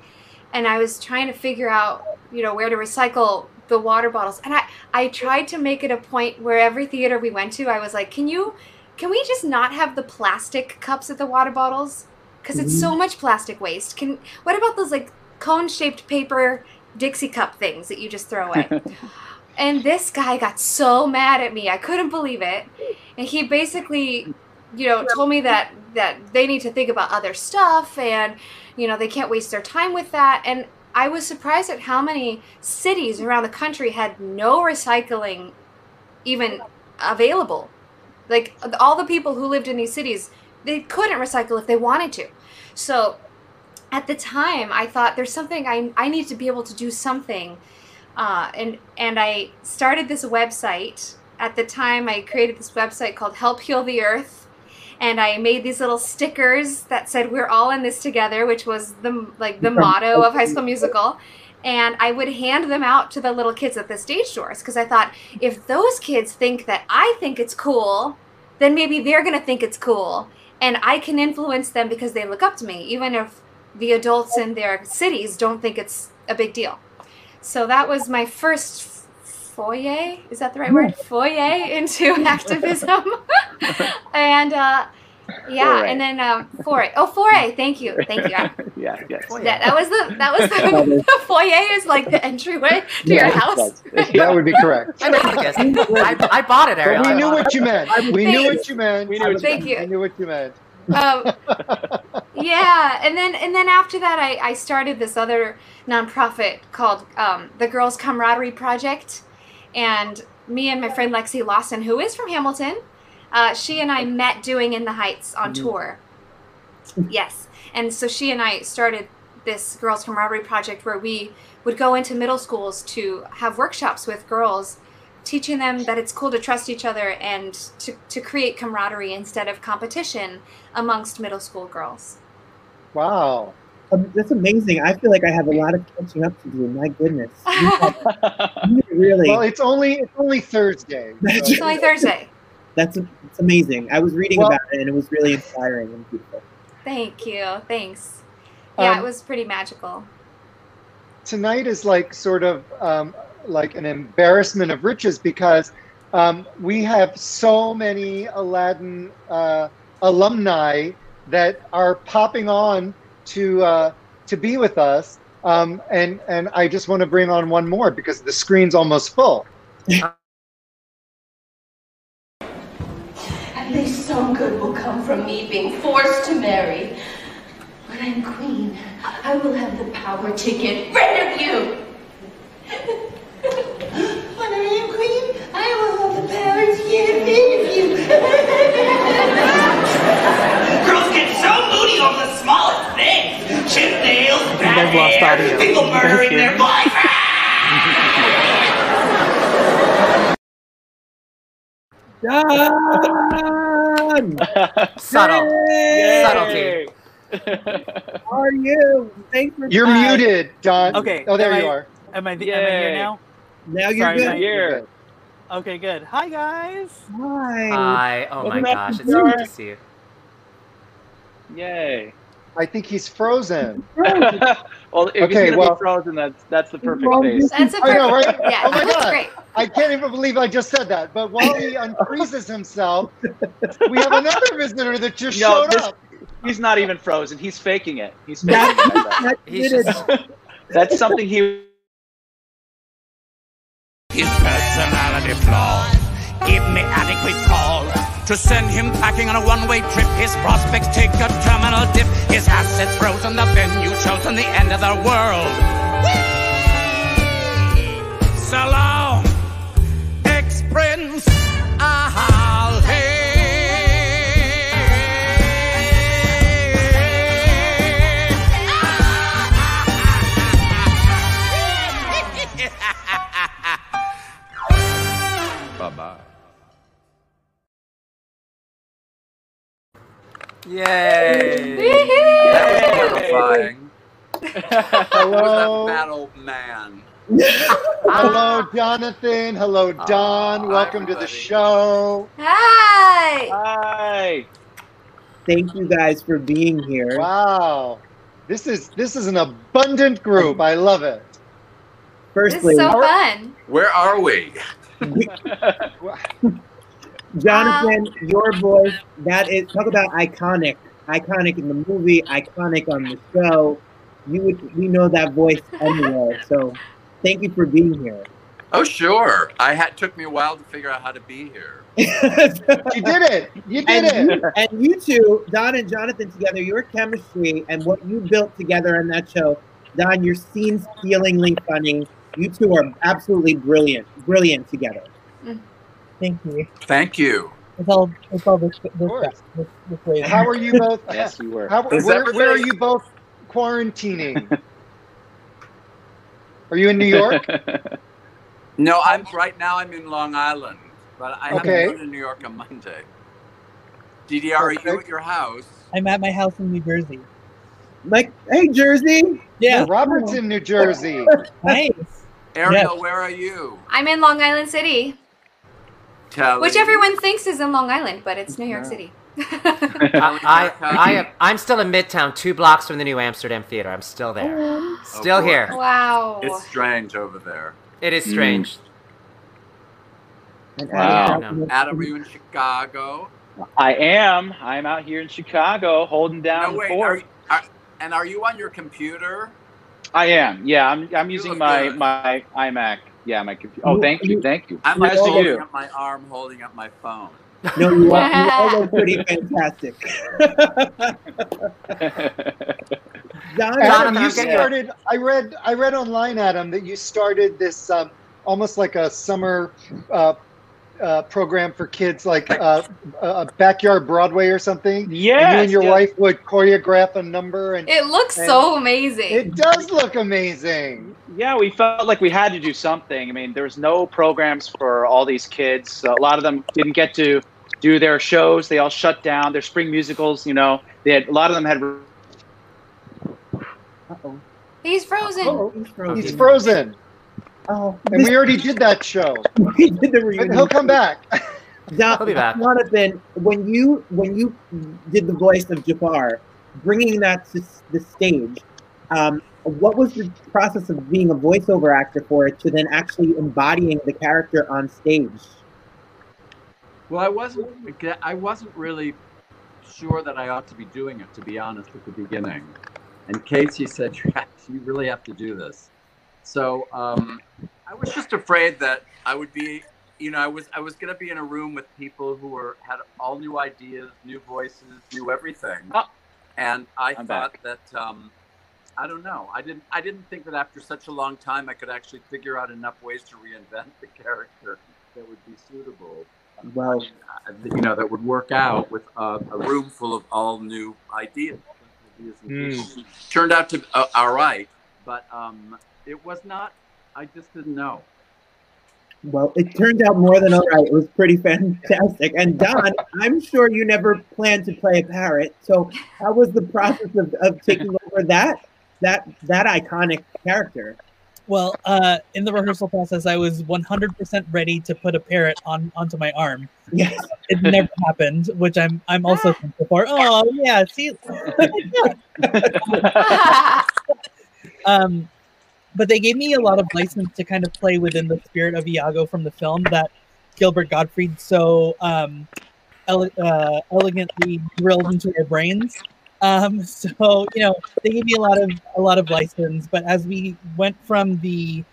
and I was trying to figure out, you know, where to recycle the water bottles. And I I tried to make it a point where every theater we went to, I was like, "Can you can we just not have the plastic cups at the water bottles? Cuz it's so much plastic waste. Can what about those like cone-shaped paper Dixie cup things that you just throw away?" and this guy got so mad at me. I couldn't believe it. And he basically you know told me that that they need to think about other stuff and you know they can't waste their time with that and i was surprised at how many cities around the country had no recycling even available like all the people who lived in these cities they couldn't recycle if they wanted to. So at the time i thought there's something i, I need to be able to do something uh, and and i started this website. At the time i created this website called help heal the earth and I made these little stickers that said "We're all in this together," which was the like the motto of High School Musical. And I would hand them out to the little kids at the stage doors because I thought if those kids think that I think it's cool, then maybe they're gonna think it's cool, and I can influence them because they look up to me, even if the adults in their cities don't think it's a big deal. So that was my first foyer is that the right word? Foyer into activism. And uh, yeah Foray. and then um, foray oh foray thank you thank you I- yeah, yes. that, that was the that was the, the foyer is like the entryway to your Yeah, house That would be correct. I know what it is. I, I bought it, Ariel. But we knew what you meant. We knew what you meant. We knew what you Thank We you. knew what you meant. um, yeah and then and then after that I, I started this other nonprofit called um, the girls camaraderie project and me and my friend lexi lawson who is from hamilton uh, she and i met doing in the heights on tour yes and so she and i started this girls camaraderie project where we would go into middle schools to have workshops with girls teaching them that it's cool to trust each other and to, to create camaraderie instead of competition amongst middle school girls. Wow. Um, that's amazing. I feel like I have a lot of catching up to do. My goodness, you have- you really. Well, it's only it's only Thursday. So- It's only Thursday. That's it's amazing. I was reading Well- about it and it was really inspiring and beautiful. Thank you. Thanks. Yeah, Um, it was pretty magical. tonight is like sort of um, like an embarrassment of riches because um, we have so many Aladdin uh, alumni that are popping on to uh, to be with us, um, and and I just want to bring on one more because the screen's almost full. At least some good will come from me being forced to marry. When I'm queen, I will have the power to get rid of you. when I am queen, I will have the power to get rid of you. Girls get so moody over the smallest things. Chip nails, bad guys lost hair, audio. people You guys murdering their me? boyfriend. Done! Subtle. Yay! Subtlety. How are you? Thanks for You're Hi. muted, Don. Okay, Oh, there am you I- are. Am I, am I here now? Now you're Sorry, good. Mike. Here. Okay, good. Hi, guys. Hi. Hi. Oh my Welcome back gosh, it's so good to see you. Yay. I think he's frozen. well, if Okay, he's gonna well- be frozen, that's that's the perfect Well, face. That's a I know, right? Yeah, Oh my that's God. great. I can't even believe I just said that. But while he unfreezes himself, we have another visitor that just No, showed this- up. He's not even frozen. He's faking it. He's faking it. like that. that He's just That's something he. His personality flaws give me adequate cause to send him packing on a one-way trip. His prospects take a terminal dip. His assets frozen, the venue chosen, the end of the world. So long, ex-prince. Yay! That was horrifying. Who was Hello. that fat old man? Hello, Jonathan. Hello, Don. Ah, Welcome to the show. Hi. Hi. Thank you guys for being here. Wow. This is this is an abundant group. I love it. This Firstly, is so fun. Where are we? Jonathan, um, your voice, that is talk about iconic. Iconic in the movie, iconic on the show. You would we know that voice anywhere. So thank you for being here. Oh, sure. I had took me a while to figure out how to be here. You did it. You did and it. You, and you two, Don and Jonathan together, your chemistry and what you built together on that show. Don, your scenes feelingly funny. You two are absolutely brilliant, brilliant together. Thank you. Thank you. It's all it's all this this, this, this way. How are you both? Yes, you were. How, Is where, where are you both quarantining? Are you in New York? No, I'm right now. I'm in Long Island, but I have Okay. to go to New York on Monday. DDR, are you at your house? I'm at my house in New Jersey. Like, hey, Jersey. Yeah. Robert's in New Jersey. Nice. Ariel, where are you? I'm in Long Island City, Kelly. which everyone thinks is in Long Island, but it's New York City. I, I, I am, I'm still in Midtown, two blocks from the New Amsterdam Theater. I'm still there. Oh. Still oh, boy. here. Wow. It's strange over there. It is strange. Mm. And Wow. Adam, Adam, are you in Chicago? I am. I'm out here in Chicago holding down No, wait. the fort. you- are, and are you on your computer? I am. Yeah, I'm. I'm using my good. my iMac. Yeah, my computer. Oh, thank you, thank you. I'm Nice like to holding you. up my arm, holding up my phone. No, you are, you all look pretty fantastic. Don, Adam, I'm you started. I read. I read online, Adam, that you started this um, almost like a summer uh, uh, program for kids, like uh, a backyard Broadway or something. Yeah, you and your yes. wife would choreograph a number, and It looks and so amazing. It does look amazing. Yeah, we felt like we had to do something. I mean, there was no programs for all these kids. A lot of them didn't get to do their shows. They all shut down. Their spring musicals, you know, they had a lot of them had. Uh-oh. He's frozen. Oh, he's frozen. He's frozen, Oh, and we already did that show. we did the But reunion. he'll come back. Don, He'll be back. Jonathan, when you when you did the voice of Jafar, bringing that to the stage, um, what was the process of being a voiceover actor for it to then actually embodying the character on stage? Well, I wasn't. I wasn't really sure that I ought to be doing it, to be honest, at the beginning. And Casey said, "You you really have to do this." So um, I was just afraid that I would be, you know, I was I was going to be in a room with people who were had all new ideas, new voices, new everything, Ah. and I I'm thought that. Um, I don't know. I didn't. I didn't think that after such a long time, I could actually figure out enough ways to reinvent the character that would be suitable Well, uh, you know, that would work out with uh, a room full of all new ideas. ideas and people. Turned out to uh, all right, but um, it was not. I just didn't know. well, it turned out more than all right. It was pretty fantastic. And Don, I'm sure you never planned to play a parrot. So how was the process of, of taking over that that that iconic character? Well, uh, in the rehearsal process, I was 100% ready to put a parrot on onto my arm. Yes. It never happened, which I'm I'm also thankful for. Oh yeah, see. um, but they gave me a lot of license to kind of play within the spirit of Iago from the film that Gilbert Gottfried so um, ele- uh, elegantly drilled into our brains. Um, so you know they gave me a lot of a lot of license, but as we went from the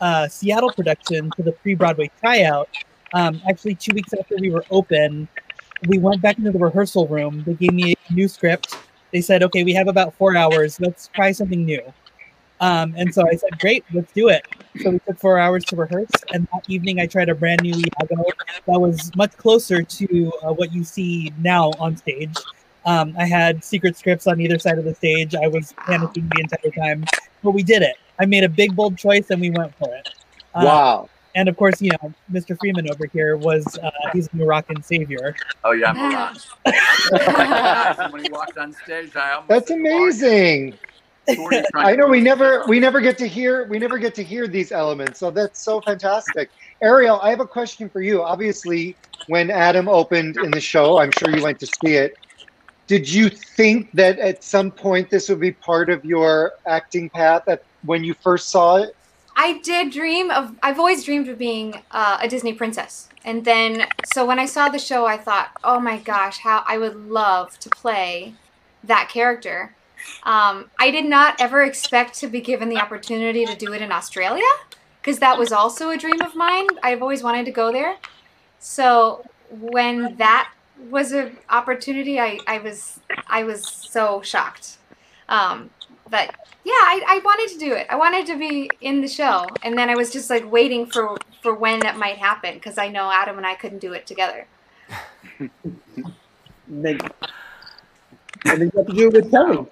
uh, Seattle production to the pre-Broadway tryout, um, actually two weeks after we were open, we went back into the rehearsal room. They gave me a new script. They said, "Okay, we have about four hours. Let's try something new." Um, and so I said, "Great, let's do it." So we took four hours to rehearse, and that evening I tried a brand new Iago that was much closer to uh, what you see now on stage. Um, I had secret scripts on either side of the stage. I was panicking the entire time, but we did it. I made a big, bold choice, and we went for it. Uh, Wow. And of course, you know, Mr. Freeman over here was uh, he's a Moroccan savior. Oh yeah, I'm a lot. when he walked on stage, I almost That's amazing. I know we never we never get to hear we never get to hear these elements. So that's so fantastic. Ariel, I have a question for you. Obviously, when Adam opened in the show, I'm sure you went to see it. Did you think that at some point this would be part of your acting path at, when you first saw it? I did dream of. I've always dreamed of being uh, a Disney princess, and then so when I saw the show, I thought, oh my gosh, how I would love to play that character. Um, I did not ever expect to be given the opportunity to do it in Australia, because that was also a dream of mine. I've always wanted to go there. So when that was an opportunity, I, I was I was so shocked. Um, but yeah, I, I wanted to do it. I wanted to be in the show, and then I was just like waiting for for when that might happen because I know Adam and I couldn't do it together. And then you have to do it with Telly.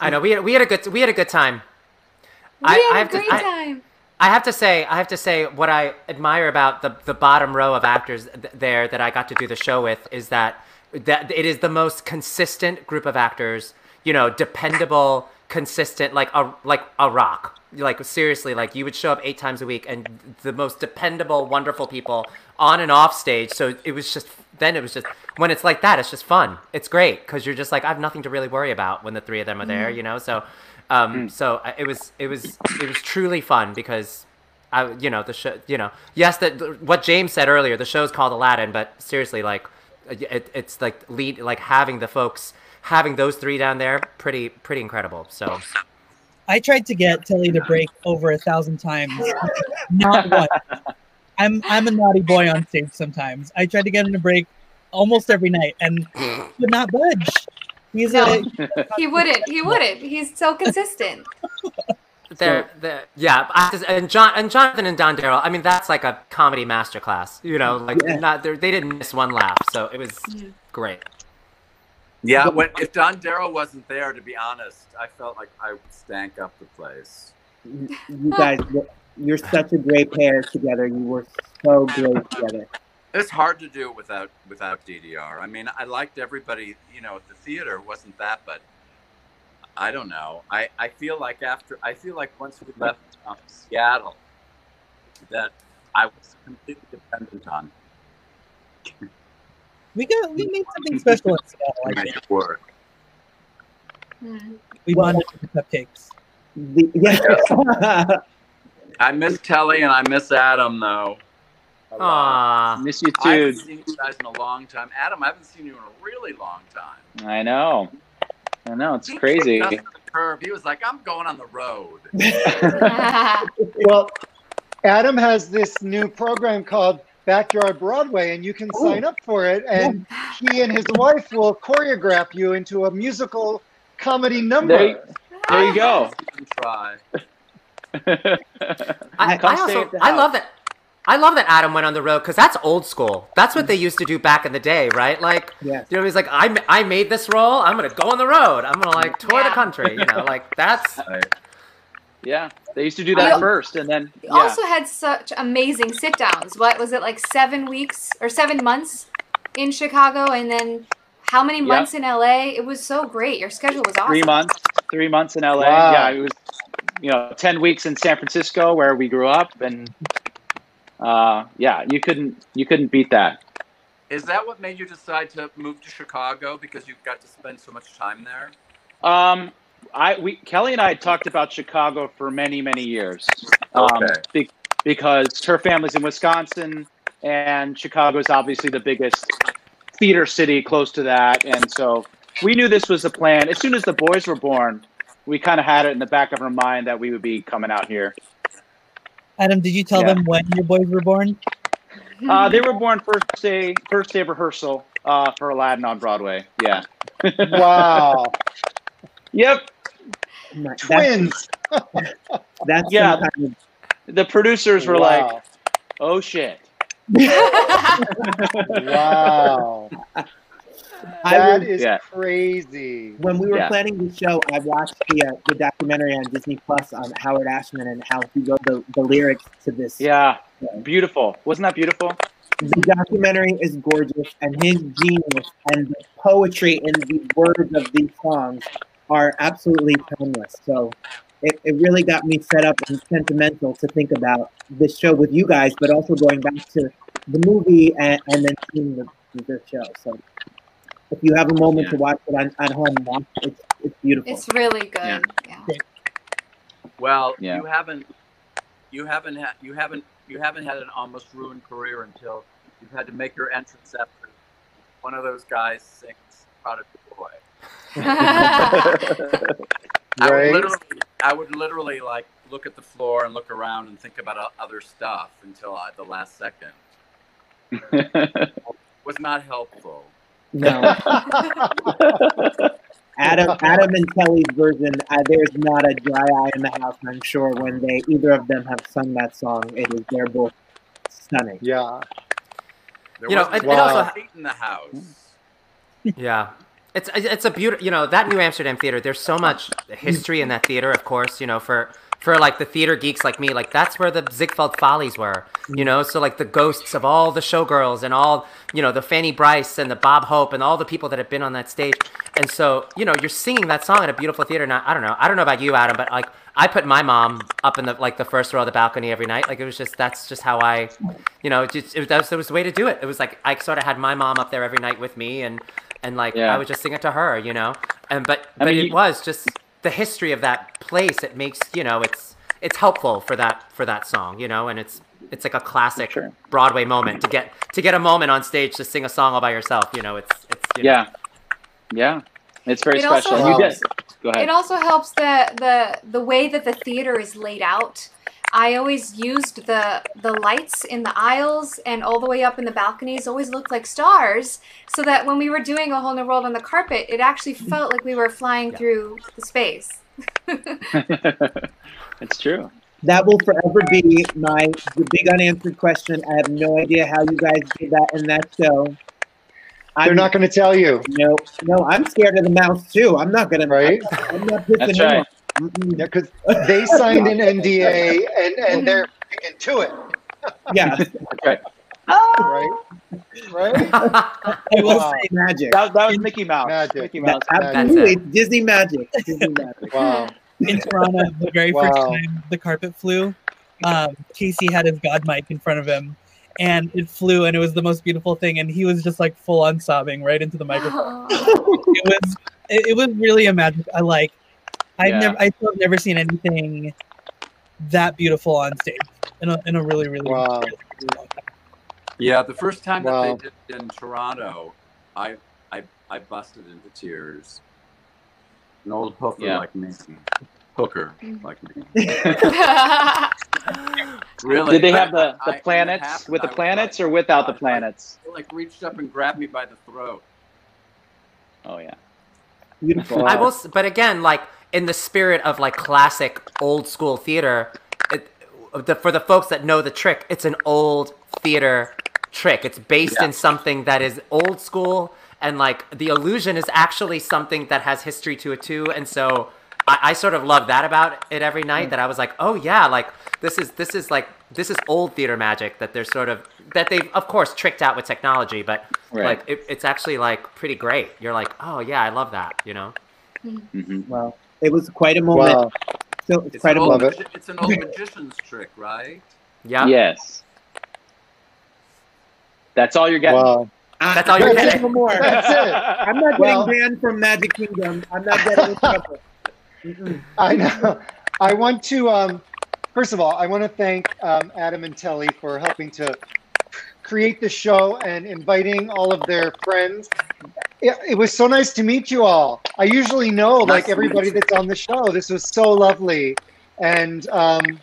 I know we had we had a good we had a good time. We I, had I a have great to, I, time. I have to say, I have to say, what I admire about the the bottom row of actors th- there that I got to do the show with is that that it is the most consistent group of actors. You know, dependable, consistent, like a like a rock. Like seriously, like you would show up eight times a week, and the most dependable, wonderful people on and off stage. So it was just then it was just when it's like that, it's just fun. It's great because you're just like I have nothing to really worry about when the three of them are there. Mhm. You know, so um, so it was it was it was truly fun because I you know the show you know yes that what James said earlier the show's called Aladdin but seriously like it, it's like lead like having the folks having those three down there pretty pretty incredible so I tried to get Telly to break over a thousand times. Not once. I'm I'm a naughty boy on stage sometimes. I tried to get him to break almost every night and he would not budge. He's No, a he wouldn't. He wouldn't. He's so consistent. they're, they're yeah I just- and John and Jonathan and Don Darryl I mean that's like a comedy masterclass you know like Yeah. not they're- didn't miss one laugh so it was mm. great Yeah, when if Don Darryl wasn't there, to be honest, I felt like I would stank up the place. you guys, you're such a great pair together. You were so great together. It's hard to do it without without DDR. I mean, I liked everybody, you know, at the theater. Wasn't that, but I don't know. I I feel like after I feel like once we left um, Seattle, that I was completely dependent on. we got we made something special in Seattle. I think. work. We bonded with the cupcakes. yeah. I miss Telly and I miss Adam though. a lot. Aw. Miss you too. I haven't too. seen you guys in a long time. Adam, I haven't seen you in a really long time. I know. I know. It's He crazy. us to the curb. He was like, "I'm going on the road." well, Adam has this new program called Backyard Broadway, and you can sign up for it. And he and his wife will choreograph you into a musical comedy number. There you- there you go. Try. I, I also I love that I love that Adam went on the road because that's old school. That's what they used to do back in the day, right? Like, Yes. you know, he's like, I, I made this role. I'm gonna go on the road. I'm gonna like tour the country. You know, like that's Yeah, they used to do that You- first, and then You yeah. also had such amazing sit downs. What was it like seven weeks or seven months in Chicago and then how many Yep. months in LA? It was so great. Your schedule was awesome. three months, three months in LA. Wow. Yeah, it was, you know, ten weeks in San Francisco where we grew up, and uh, yeah, you couldn't you couldn't beat that. Is that what made you decide to move to Chicago because you got to spend so much time there? Um, I we Kelly and I had talked about Chicago for many many years. Um, Okay. be- because her family's in Wisconsin, and Chicago is obviously the biggest theater city close to that, and so we knew this was the plan. As soon as the boys were born, we kind of had it in the back of our mind that we would be coming out here. Adam, did you tell Yeah. them when your boys were born? Uh, they were born first day first day of rehearsal uh, for Aladdin on Broadway. Yeah. Wow. Yep. Twins. That's Yeah. some kind The producers were Wow. like, "Oh shit." Wow. I That was- is Yeah. crazy. when we were Yeah. planning the show, I watched the uh, the documentary on Disney Plus on Howard Ashman and how he wrote the, the lyrics to this. Yeah. Beautiful. Wasn't that beautiful? the documentary is gorgeous, and his genius and the poetry in the words of these songs are absolutely timeless. So it, it really got me set up and sentimental to think about this show with you guys, but also going back to the movie and, and then seeing the, the show. So if you have a moment to watch it on, at home, watch it. It's, it's beautiful. It's really good. Yeah. Well, Yeah. you haven't, you haven't had, you haven't, you haven't had an almost ruined career until you've had to make your entrance after one of those guys sings "Proud of Your Boy." I would literally, I would literally like look at the floor and look around and think about other stuff until I, the last second. Was not helpful. No. Adam, Adam and Telly's version, uh, there's not a dry eye in the house. I'm sure when they either of them have sung that song, it is they're both stunning. Yeah. There You know, wasn't it- it also- a seat in the house. Yeah. It's it's a beautiful, you know, that New Amsterdam theater. There's so much history in that theater, of course, you know, for for like the theater geeks like me, like that's where the Ziegfeld Follies were, you know, so like the ghosts of all the showgirls and all, you know, the Fanny Brice and the Bob Hope and all the people that have been on that stage. And so, you know, you're singing that song in a beautiful theater. Now, I don't know, I don't know about you, Adam, but like I put my mom up in the like the first row of the balcony every night. Like it was just that's just how I, you know, just it, that was, that was the way to do it. It was like I sort of had my mom up there every night with me, and and like Yeah. I would just sing it to her, you know. And but I but mean, it you- was just the history of that place. It makes you know it's it's helpful for that for that song, you know, and it's it's like a classic Broadway moment to get to get a moment on stage to sing a song all by yourself. You know, it's it's you know. Yeah. Yeah. It's very It also special. You helps- get, go ahead. It also helps the the the way that the theater is laid out. I always used the the lights in the aisles and all the way up in the balconies always looked like stars, so that when we were doing a whole new world on the carpet, it actually mm-hmm. felt like we were flying through the space. it's true. That will forever be my the big unanswered question. I have no idea how you guys did that in that show. They're not going to tell you. No, no, I'm scared of the mouse too. I'm not gonna. Right? I'm not pissing That's right. off. Yeah, because they signed an NDA and, and they're sticking to it. Yeah. right. Right? Right? I will Wow. say magic. That, that was Mickey Mouse. Magic. Mickey Mouse. Absolutely, it's Disney magic. Disney magic. Wow. in Toronto, the very first time the carpet flew, um, Casey had his god mic in front of him, and it flew, and it was the most beautiful thing. And he was just like full on sobbing right into the microphone. it was it, it was really a magic. I like. I've Yeah. never I still have never seen anything that beautiful on stage in a in a really really, Wow. really, really long time. Yeah, the first time Wow. that they did it in Toronto, I I I busted into tears. An old hooker Yeah. like me, hooker like me. Really? Really? Did they I- have the, the when it planets happened, with the planets like, or without the God, planets? They like reached up and grabbed me by the throat. Oh yeah. Beautiful. I will, but again, like in the spirit of like classic old school theater, it, the, for the folks that know the trick, it's an old theater trick. It's based Yeah. in something that is old school, and like the illusion is actually something that has history to it too. And so I, I sort of love that about it every night. That I was like, oh yeah, like this is this is like this is old theater magic that they're sort of that they've of course tricked out with technology, but Right. like it, it's actually like pretty great. You're like, oh yeah, I love that. You know. Mm-hmm. Well, it was quite a moment. Wow. So it's, It's quite an, a old, moment. magi- it's an old magician's trick, right? Yeah. Yes. That's all you're getting. Wow. That's all you're getting. No more. That's it. I'm not getting Well- banned from Magic Kingdom. I'm not getting in trouble. I know. I want to, um, first of all, I want to thank um, Adam and Telly for helping to create the show and inviting all of their friends. It, it was so nice to meet you all. I usually know Nice like everybody that's on the show. This was so lovely. And um,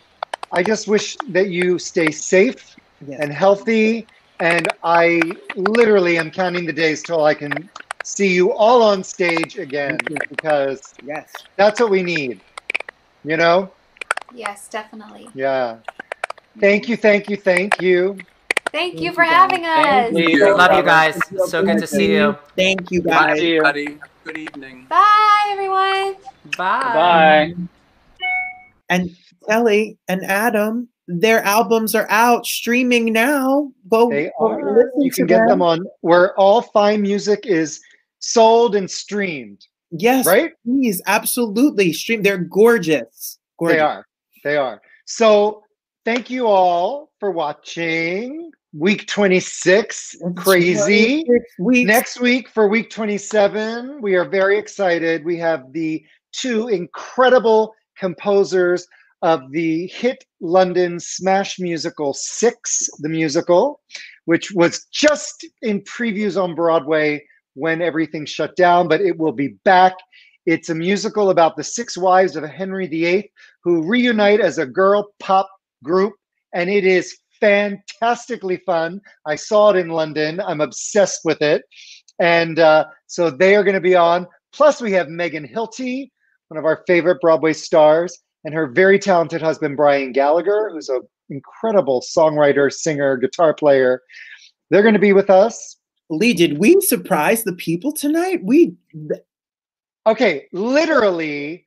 I just wish that you stay safe Yes. and healthy. And I literally am counting the days till I can see you all on stage again because Yes. that's what we need. You know? yes, definitely. Yeah. Thank you, thank you, thank you. Thank you for having us. Thank you. Love you guys. So good to see you. Thank you, guys. Bye, guys. everybody. Good evening. Bye, everyone. Bye. Bye. And Telly and Adam, their albums are out streaming now. Go, They go are. listen You to can get them on where all fine music is sold and streamed. Yes, Right? Please, absolutely stream. They're gorgeous. gorgeous. They are. They are. So thank you all for watching week 26. Crazy. 26 weeks. Next week for week 27, we are very excited. We have the two incredible composers of the hit London smash musical Six, the musical, which was just in previews on Broadway when everything shut down, but it will be back. It's a musical about the six wives of Henry VIII who reunite as a girl pop group, and it is fantastically fun. I saw it in London. I'm obsessed with it. And uh, so they are going to be on. Plus, we have Megan Hilty, one of our favorite Broadway stars, and her very talented husband, Brian Gallagher, who's an incredible songwriter, singer, guitar player. They're going to be with us. Lee, did we surprise the people tonight? We Okay, literally,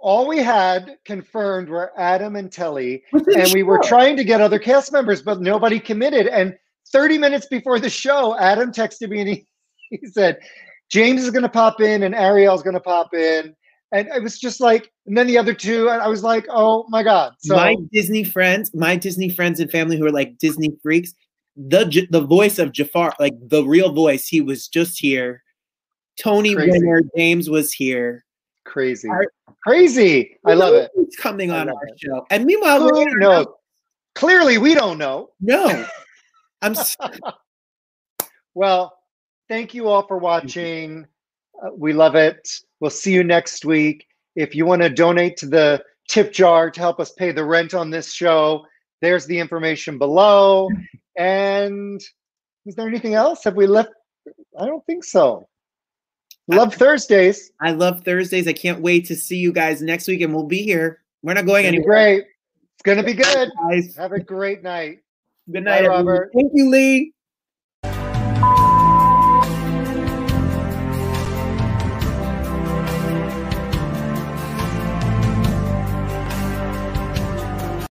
all we had confirmed were Adam and Telly, and we were trying to get other cast members, but nobody committed. And 30 minutes before the show, Adam texted me and he, he said, James is going to pop in and Arielle's going to pop in. And it was just like, and then the other two, and I was like, oh my God. So my Disney friends, my Disney friends and family who are like Disney freaks, the the voice of Jafar, like the real voice, he was just here. Tony Crazy. winner James was here. Crazy. Crazy. I love it. It's coming on our it. show? And meanwhile, we're Who knows? Clearly, we don't know. no. I'm s- Well, thank you all for watching. Uh, we love it. We'll see you next week. If you want to donate to the tip jar to help us pay the rent on this show, there's the information below. And is there anything else? Have we left? I don't think so. Love Thursdays. I love Thursdays. I can't wait to see you guys next week, and we'll be here. We're not going anywhere. great. It's gonna be good. Guys, Have a great night. good night, everyone. Robert. Thank you, Lee.